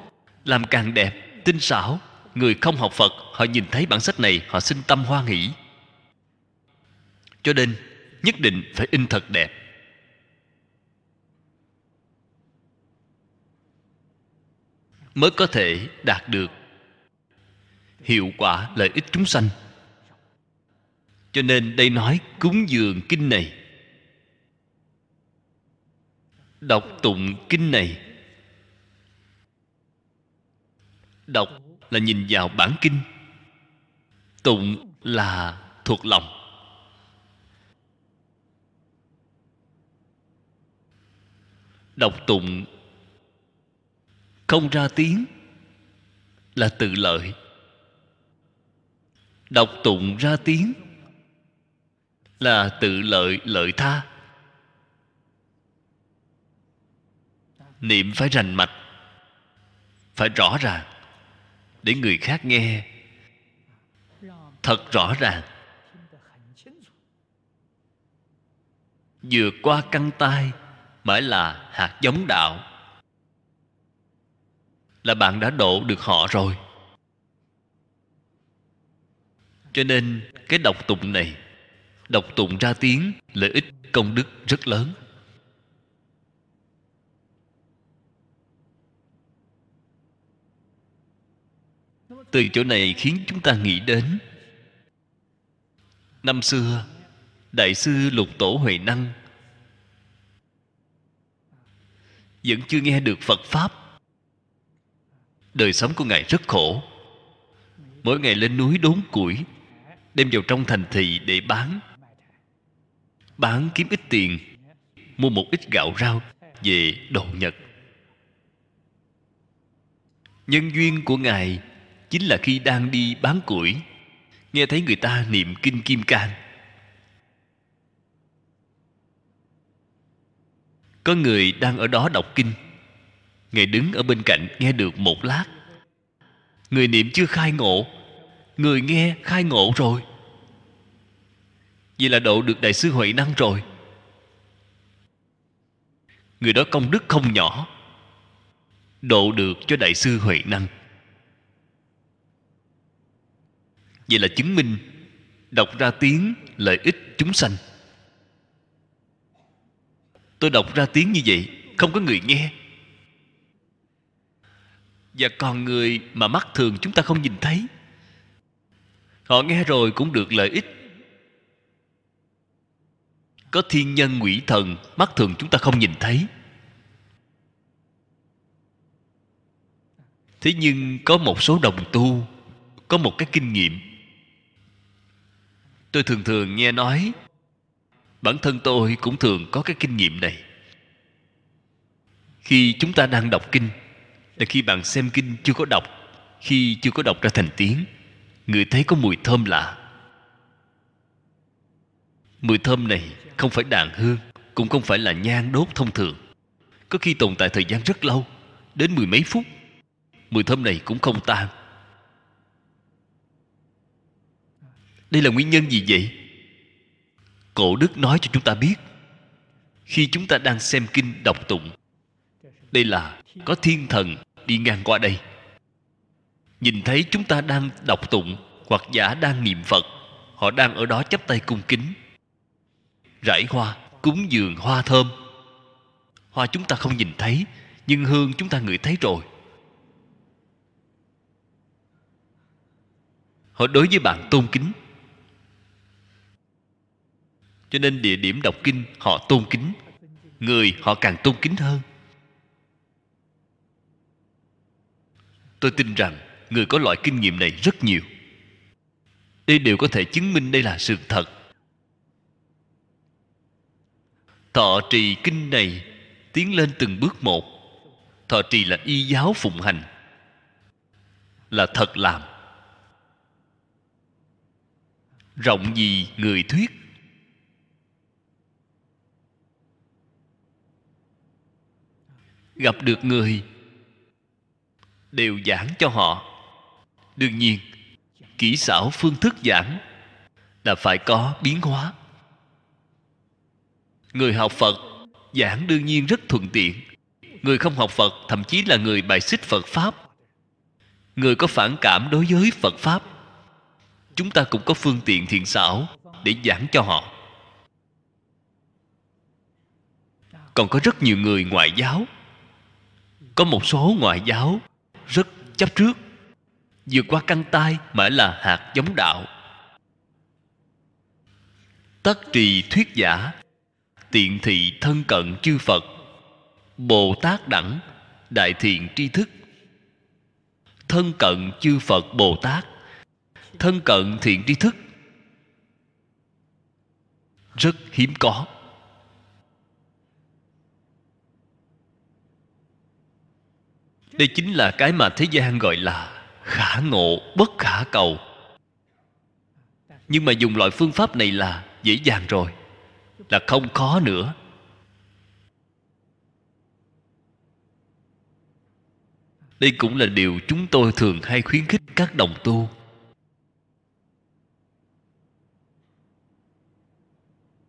Làm càng đẹp, tinh xảo, người không học phật, họ nhìn thấy bản sách này, họ sinh tâm hoan hỷ. Cho nên, nhất định phải in thật đẹp. Mới có thể đạt được. Hiệu quả lợi ích chúng sanh. Cho nên đây nói cúng dường kinh này. Đọc tụng kinh này. Đọc là nhìn vào bản kinh. Tụng là thuộc lòng. Đọc tụng không ra tiếng là tự lợi. Đọc tụng ra tiếng là tự lợi lợi tha. Niệm phải rành mạch, phải rõ ràng để người khác nghe. Thật rõ ràng. Vừa qua căng tay mới là hạt giống đạo là bạn đã độ được họ rồi. Cho nên, cái đọc tụng này đọc tụng ra tiếng, lợi ích công đức rất lớn. Từ chỗ này khiến chúng ta nghĩ đến, năm xưa, đại sư lục tổ huệ năng vẫn chưa nghe được phật pháp đời sống của ngài rất khổ. Mỗi ngày lên núi đốn củi, đem vào trong thành thị để bán. Bán kiếm ít tiền, mua một ít gạo rau về đồ nhật. Nhân duyên của ngài chính là khi đang đi bán củi. Nghe thấy người ta niệm kinh kim cang. Có người đang ở đó đọc kinh ngài đứng ở bên cạnh nghe được một lát. Người niệm chưa khai ngộ. Người nghe khai ngộ rồi. Vậy là độ được đại sư huệ năng rồi. Người đó công đức không nhỏ. Độ được cho đại sư huệ năng. Vậy là chứng minh, đọc ra tiếng lợi ích chúng sanh. Tôi đọc ra tiếng như vậy, không có người nghe và còn người mà mắt thường chúng ta không nhìn thấy. Họ nghe rồi cũng được lợi ích. Có thiên nhân ngụy thần, mắt thường chúng ta không nhìn thấy. Thế nhưng có một số đồng tu, có một cái kinh nghiệm. Tôi thường thường nghe nói, bản thân tôi cũng thường có cái kinh nghiệm này. Khi chúng ta đang đọc kinh là khi bạn xem kinh chưa có đọc, khi chưa có đọc ra thành tiếng, người thấy có mùi thơm lạ. Mùi thơm này không phải đàn hương, cũng không phải là nhang đốt thông thường. Có khi tồn tại thời gian rất lâu, đến mười mấy phút, mùi thơm này cũng không tan. Đây là nguyên nhân gì vậy? Cổ đức nói cho chúng ta biết. Khi chúng ta đang xem kinh đọc tụng, đây là có thiên thần đi ngang qua đây. Nhìn thấy chúng ta đang đọc tụng hoặc giả đang niệm phật, họ đang ở đó chắp tay cung kính. Rải hoa, cúng dường hoa thơm. Hoa chúng ta không nhìn thấy, nhưng hương chúng ta ngửi thấy rồi. Họ đối với bạn tôn kính. Cho nên địa điểm đọc kinh họ tôn kính. Người họ càng tôn kính hơn. Tôi tin rằng người có loại kinh nghiệm này rất nhiều. Đây đều có thể chứng minh đây là sự thật. Thọ trì kinh này tiến lên từng bước một. Thọ trì là y giáo phụng hành. Là thật làm. Rộng gì người thuyết. Gặp được người đều giảng cho họ. Đương nhiên, kỹ xảo phương thức giảng là phải có biến hóa. Người học phật giảng đương nhiên rất thuận tiện. Người không học phật, thậm chí là người bài xích phật pháp. Người có phản cảm đối với phật pháp, chúng ta cũng có phương tiện thiện xảo để giảng cho họ. Còn có rất nhiều người ngoại giáo. Có một số ngoại giáo rất chấp trước. Vượt qua căn tai mà là hạt giống đạo. Tất trì thuyết giả, tiện thị thân cận chư phật, bồ tát đẳng, đại thiện tri thức. Thân cận chư phật bồ tát, thân cận thiện tri thức. Rất hiếm có. Đây chính là cái mà thế gian gọi là khả ngộ, bất khả cầu. Nhưng mà dùng loại phương pháp này là dễ dàng rồi, là không khó nữa. Đây cũng là điều chúng tôi thường hay khuyến khích các đồng tu.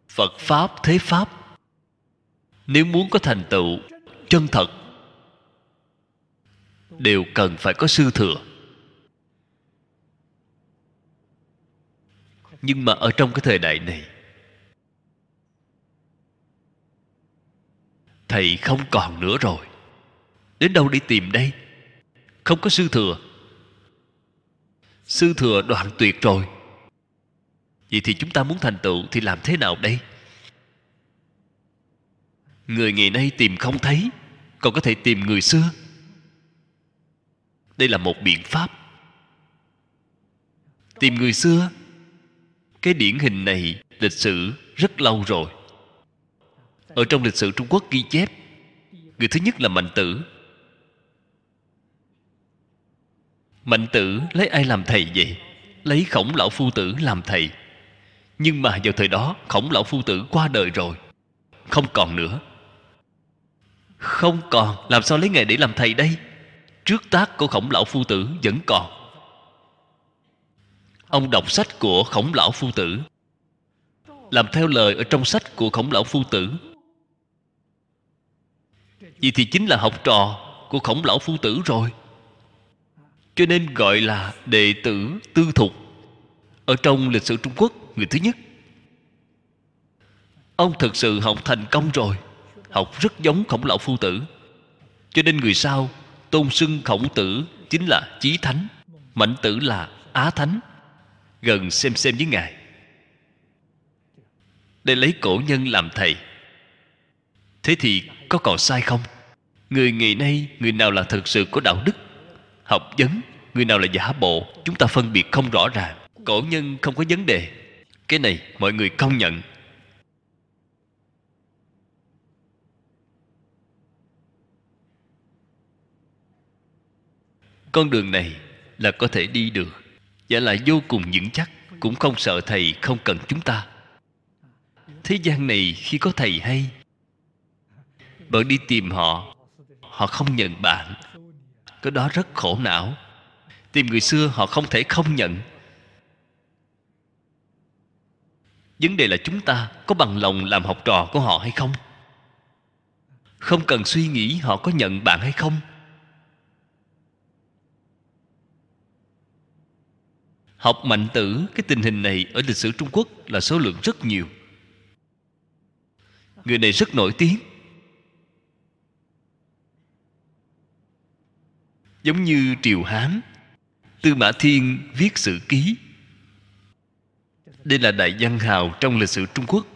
Phật pháp, thế pháp, nếu muốn có thành tựu chân thật đều cần phải có sư thừa. Nhưng mà ở trong cái thời đại này, thầy không còn nữa rồi. Đến đâu đi tìm đây? Không có sư thừa. Sư thừa đoạn tuyệt rồi. Vậy thì chúng ta muốn thành tựu thì làm thế nào đây? Người ngày nay tìm không thấy, còn có thể tìm người xưa đây là một biện pháp. Tìm người xưa. Cái điển hình này lịch sử rất lâu rồi. Ở trong lịch sử trung quốc ghi chép, người thứ nhất là mạnh tử. Mạnh tử lấy ai làm thầy vậy? Lấy khổng lão phu tử làm thầy. Nhưng mà vào thời đó, khổng lão phu tử qua đời rồi. Không còn nữa. Không còn. Làm sao lấy ngài để làm thầy đây? Trước tác của khổng lão phu tử vẫn còn. Ông đọc sách của khổng lão phu tử. Làm theo lời ở trong sách của khổng lão phu tử. Vì thì chính là học trò của khổng lão phu tử rồi. Cho nên gọi là đệ tử tư thục ở trong lịch sử trung quốc người thứ nhất. Ông thực sự học thành công rồi, học rất giống khổng lão phu tử. Cho nên người sau tôn xưng khổng tử chính là chí thánh mạnh tử là á thánh. Gần xem xem với ngài. Để lấy cổ nhân làm thầy. Thế thì có còn sai không? Người ngày nay, người nào là thực sự có đạo đức? Học vấn, người nào là giả bộ? Chúng ta phân biệt không rõ ràng. Cổ nhân không có vấn đề. Cái này mọi người công nhận. Con đường này là có thể đi được. Và là vô cùng vững chắc, cũng không sợ thầy không cần chúng ta. Thế gian này khi có thầy hay bạn đi tìm họ họ không nhận bạn. Cái đó rất khổ não. Tìm người xưa họ không thể không nhận. Vấn đề là chúng ta có bằng lòng làm học trò của họ hay không? Không cần suy nghĩ họ có nhận bạn hay không? Học mạnh tử, cái tình hình này ở lịch sử trung quốc là số lượng rất nhiều. Người này rất nổi tiếng. Giống như triều hán, tư mã thiên viết sử ký. Đây là đại văn hào trong lịch sử trung quốc.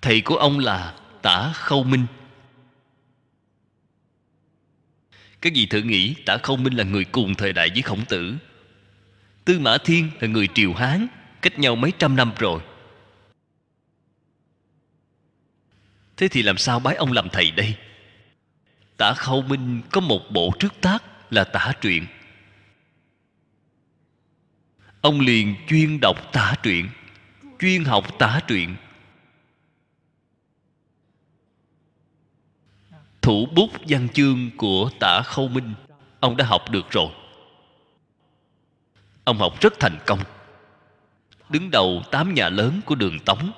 Thầy của ông là tả khâu minh. Các vị thử nghĩ, tả khâu minh là người cùng thời đại với khổng tử. Tư mã thiên là người triều hán, cách nhau mấy trăm năm rồi. Thế thì làm sao bái ông làm thầy đây? Tả khâu minh có một bộ trước tác là tả truyện. Ông liền chuyên đọc tả truyện, chuyên học tả truyện. Thủ bút văn chương của tả khâu minh. Ông đã học được rồi. Ông học rất thành công. Đứng đầu tám nhà lớn của đường tống.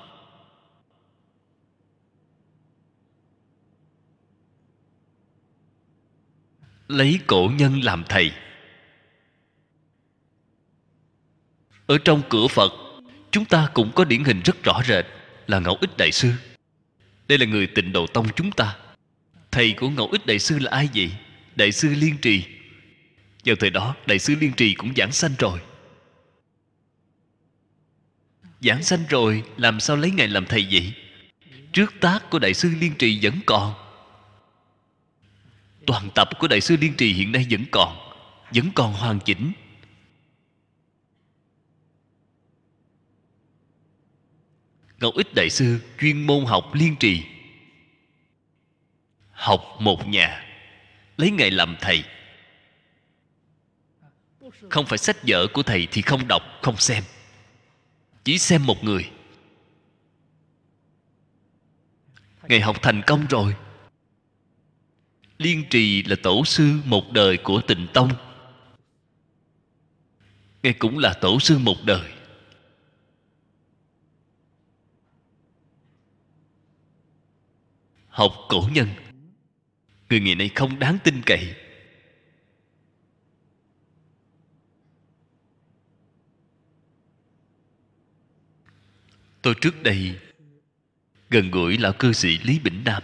Lấy cổ nhân làm thầy. Ở trong cửa phật, chúng ta cũng có điển hình rất rõ rệt là ngẫu ích đại sư. Đây là người tịnh độ tông chúng ta thầy của ngẫu ích đại sư là ai vậy? Đại sư liên trì. Vào thời đó, đại sư liên trì cũng giảng sanh rồi. Giảng sanh rồi, làm sao lấy ngài làm thầy vậy? Trước tác của đại sư liên trì vẫn còn. Toàn tập của đại sư liên trì hiện nay vẫn còn vẫn còn hoàn chỉnh. Ngẫu ích đại sư chuyên môn học liên trì học một nhà, lấy ngài làm thầy. Không phải sách vở của thầy thì không đọc, không xem. Chỉ xem một người. Ngài học thành công rồi. Liên trì là tổ sư một đời của tịnh tông. Ngài cũng là tổ sư một đời. Học cổ nhân người ngày nay không đáng tin cậy. Tôi trước đây gần gũi lão cư sĩ lý bỉnh nam.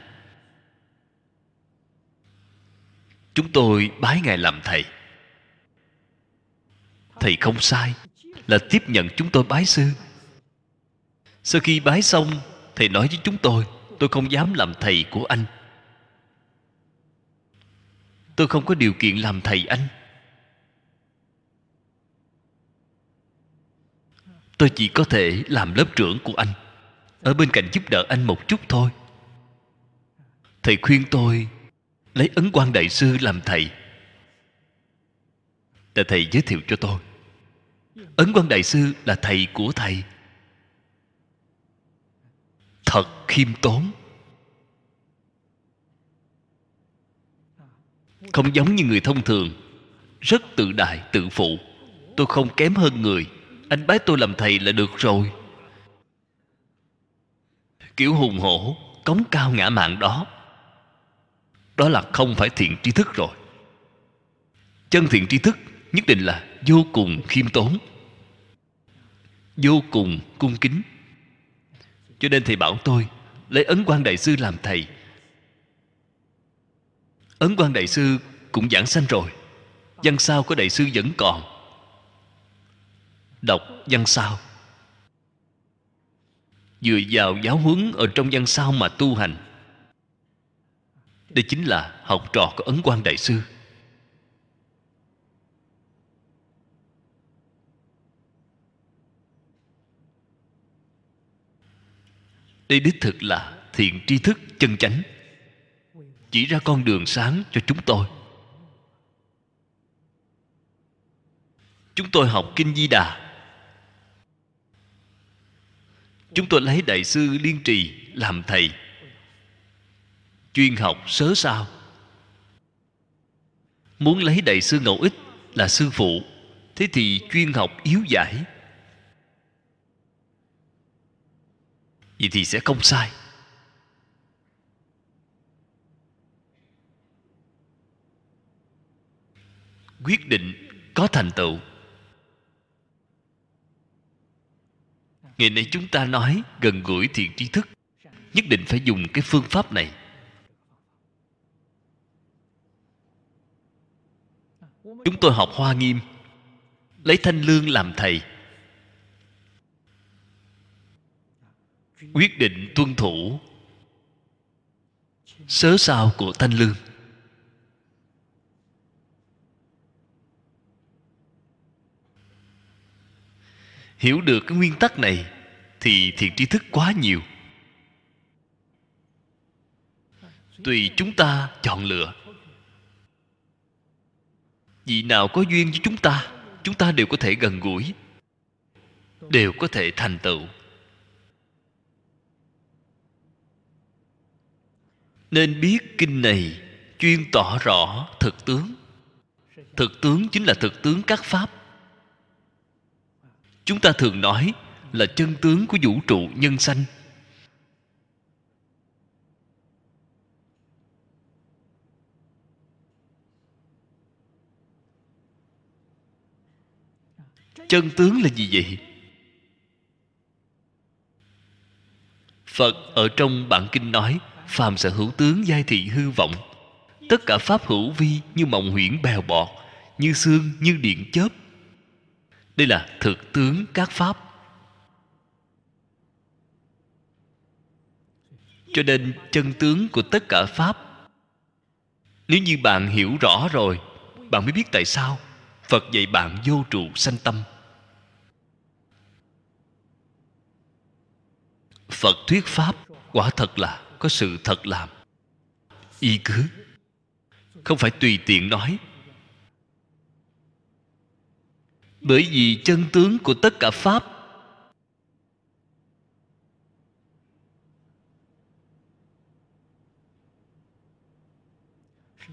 Chúng tôi bái ngài làm thầy. Thầy không sai là tiếp nhận chúng tôi bái sư. Sau khi bái xong, thầy nói với chúng tôi tôi không dám làm thầy của anh tôi không có điều kiện làm thầy anh. Tôi chỉ có thể làm lớp trưởng của anh. Ở bên cạnh giúp đỡ anh một chút thôi. Thầy khuyên tôi lấy ấn quan đại sư làm thầy. Là thầy giới thiệu cho tôi. Ấn quan đại sư là thầy của thầy. Thật khiêm tốn. Không giống như người thông thường. Rất tự đại, tự phụ. Tôi không kém hơn người. Anh bái tôi làm thầy là được rồi. Kiểu hùng hổ, cống cao ngã mạng đó. Đó là không phải thiện tri thức rồi. Chân thiện tri thức nhất định là vô cùng khiêm tốn, vô cùng cung kính. Cho nên thầy bảo tôi, lấy ấn quan đại sư làm thầy ấn quan đại sư cũng giảng sanh rồi. Văn sao của đại sư vẫn còn? Đọc văn sao. Dựa vào giáo huấn ở trong văn sao mà tu hành, đây chính là học trò của ấn quan đại sư. Đây đích thực là thiện tri thức chân chánh chỉ ra con đường sáng cho chúng tôi. Chúng tôi học kinh di đà. Chúng tôi lấy đại sư liên trì làm thầy, chuyên học sớ sao. Muốn lấy đại sư ngẫu ích là sư phụ, thế thì chuyên học yếu giải. Vậy thì sẽ không sai. Quyết định có thành tựu. Ngày nay chúng ta nói gần gũi thiện tri thức, nhất định phải dùng cái phương pháp này. Chúng tôi học hoa nghiêm, lấy thanh lương làm thầy. Quyết định tuân thủ. Sớ sao của thanh lương. Hiểu được cái nguyên tắc này thì thiện tri thức quá nhiều. Tùy chúng ta chọn lựa. Vị nào có duyên với chúng ta chúng ta đều có thể gần gũi, đều có thể thành tựu. Nên biết kinh này chuyên tỏ rõ thực tướng. Thực tướng chính là thực tướng các pháp chúng ta thường nói là chân tướng của vũ trụ nhân sanh. Chân tướng là gì vậy? Phật ở trong bản kinh nói, phàm sở hữu tướng giai thị hư vọng. Tất cả pháp hữu vi như mộng huyễn bèo bọt, như xương, như điện chớp đây là thực tướng các pháp. Cho nên chân tướng của tất cả pháp, nếu như bạn hiểu rõ rồi, bạn mới biết tại sao phật dạy bạn vô trụ sanh tâm. Phật thuyết pháp quả thật là có sự thật làm. Y cứ, không phải tùy tiện nói bởi vì chân tướng của tất cả pháp.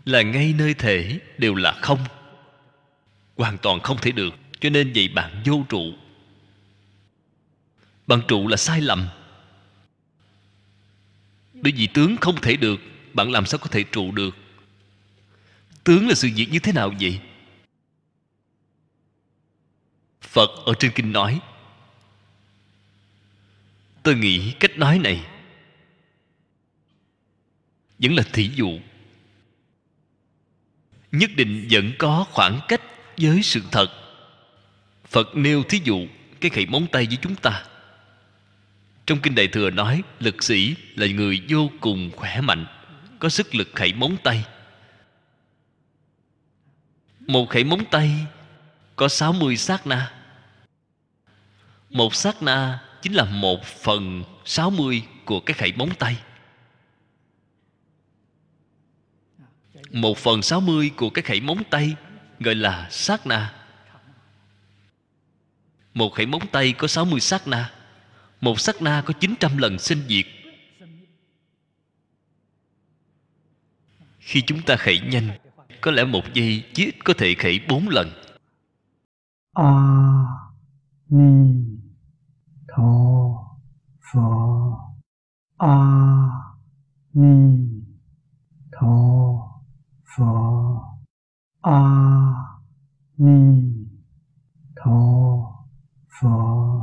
Là ngay nơi thể đều là không. Hoàn toàn không thể được, cho nên vậy bạn vô trụ. Bạn trụ là sai lầm. Bởi vì tướng không thể được, bạn làm sao có thể trụ được? Tướng là sự việc như thế nào vậy? Phật ở trên kinh nói, tôi nghĩ cách nói này vẫn là thí dụ, nhất định vẫn có khoảng cách với sự thật. Phật nêu thí dụ cái khẩy móng tay với chúng ta. Trong kinh đại thừa nói, lực sĩ là người vô cùng khỏe mạnh, có sức lực khẩy móng tay. Một khẩy móng tay có 60 sát na một sát na chính là một phần sáu mươi của cái khẩy móng tay. Một phần sáu mươi của cái khẩy móng tay gọi là sát na. Một khẩy móng tay có sáu mươi sát na. Một sát na có chín trăm lần sinh diệt. Khi chúng ta khẩy nhanh, có lẽ một giây chỉ ít có thể khẩy bốn lần. A ni 陀佛阿弥陀佛阿弥陀佛。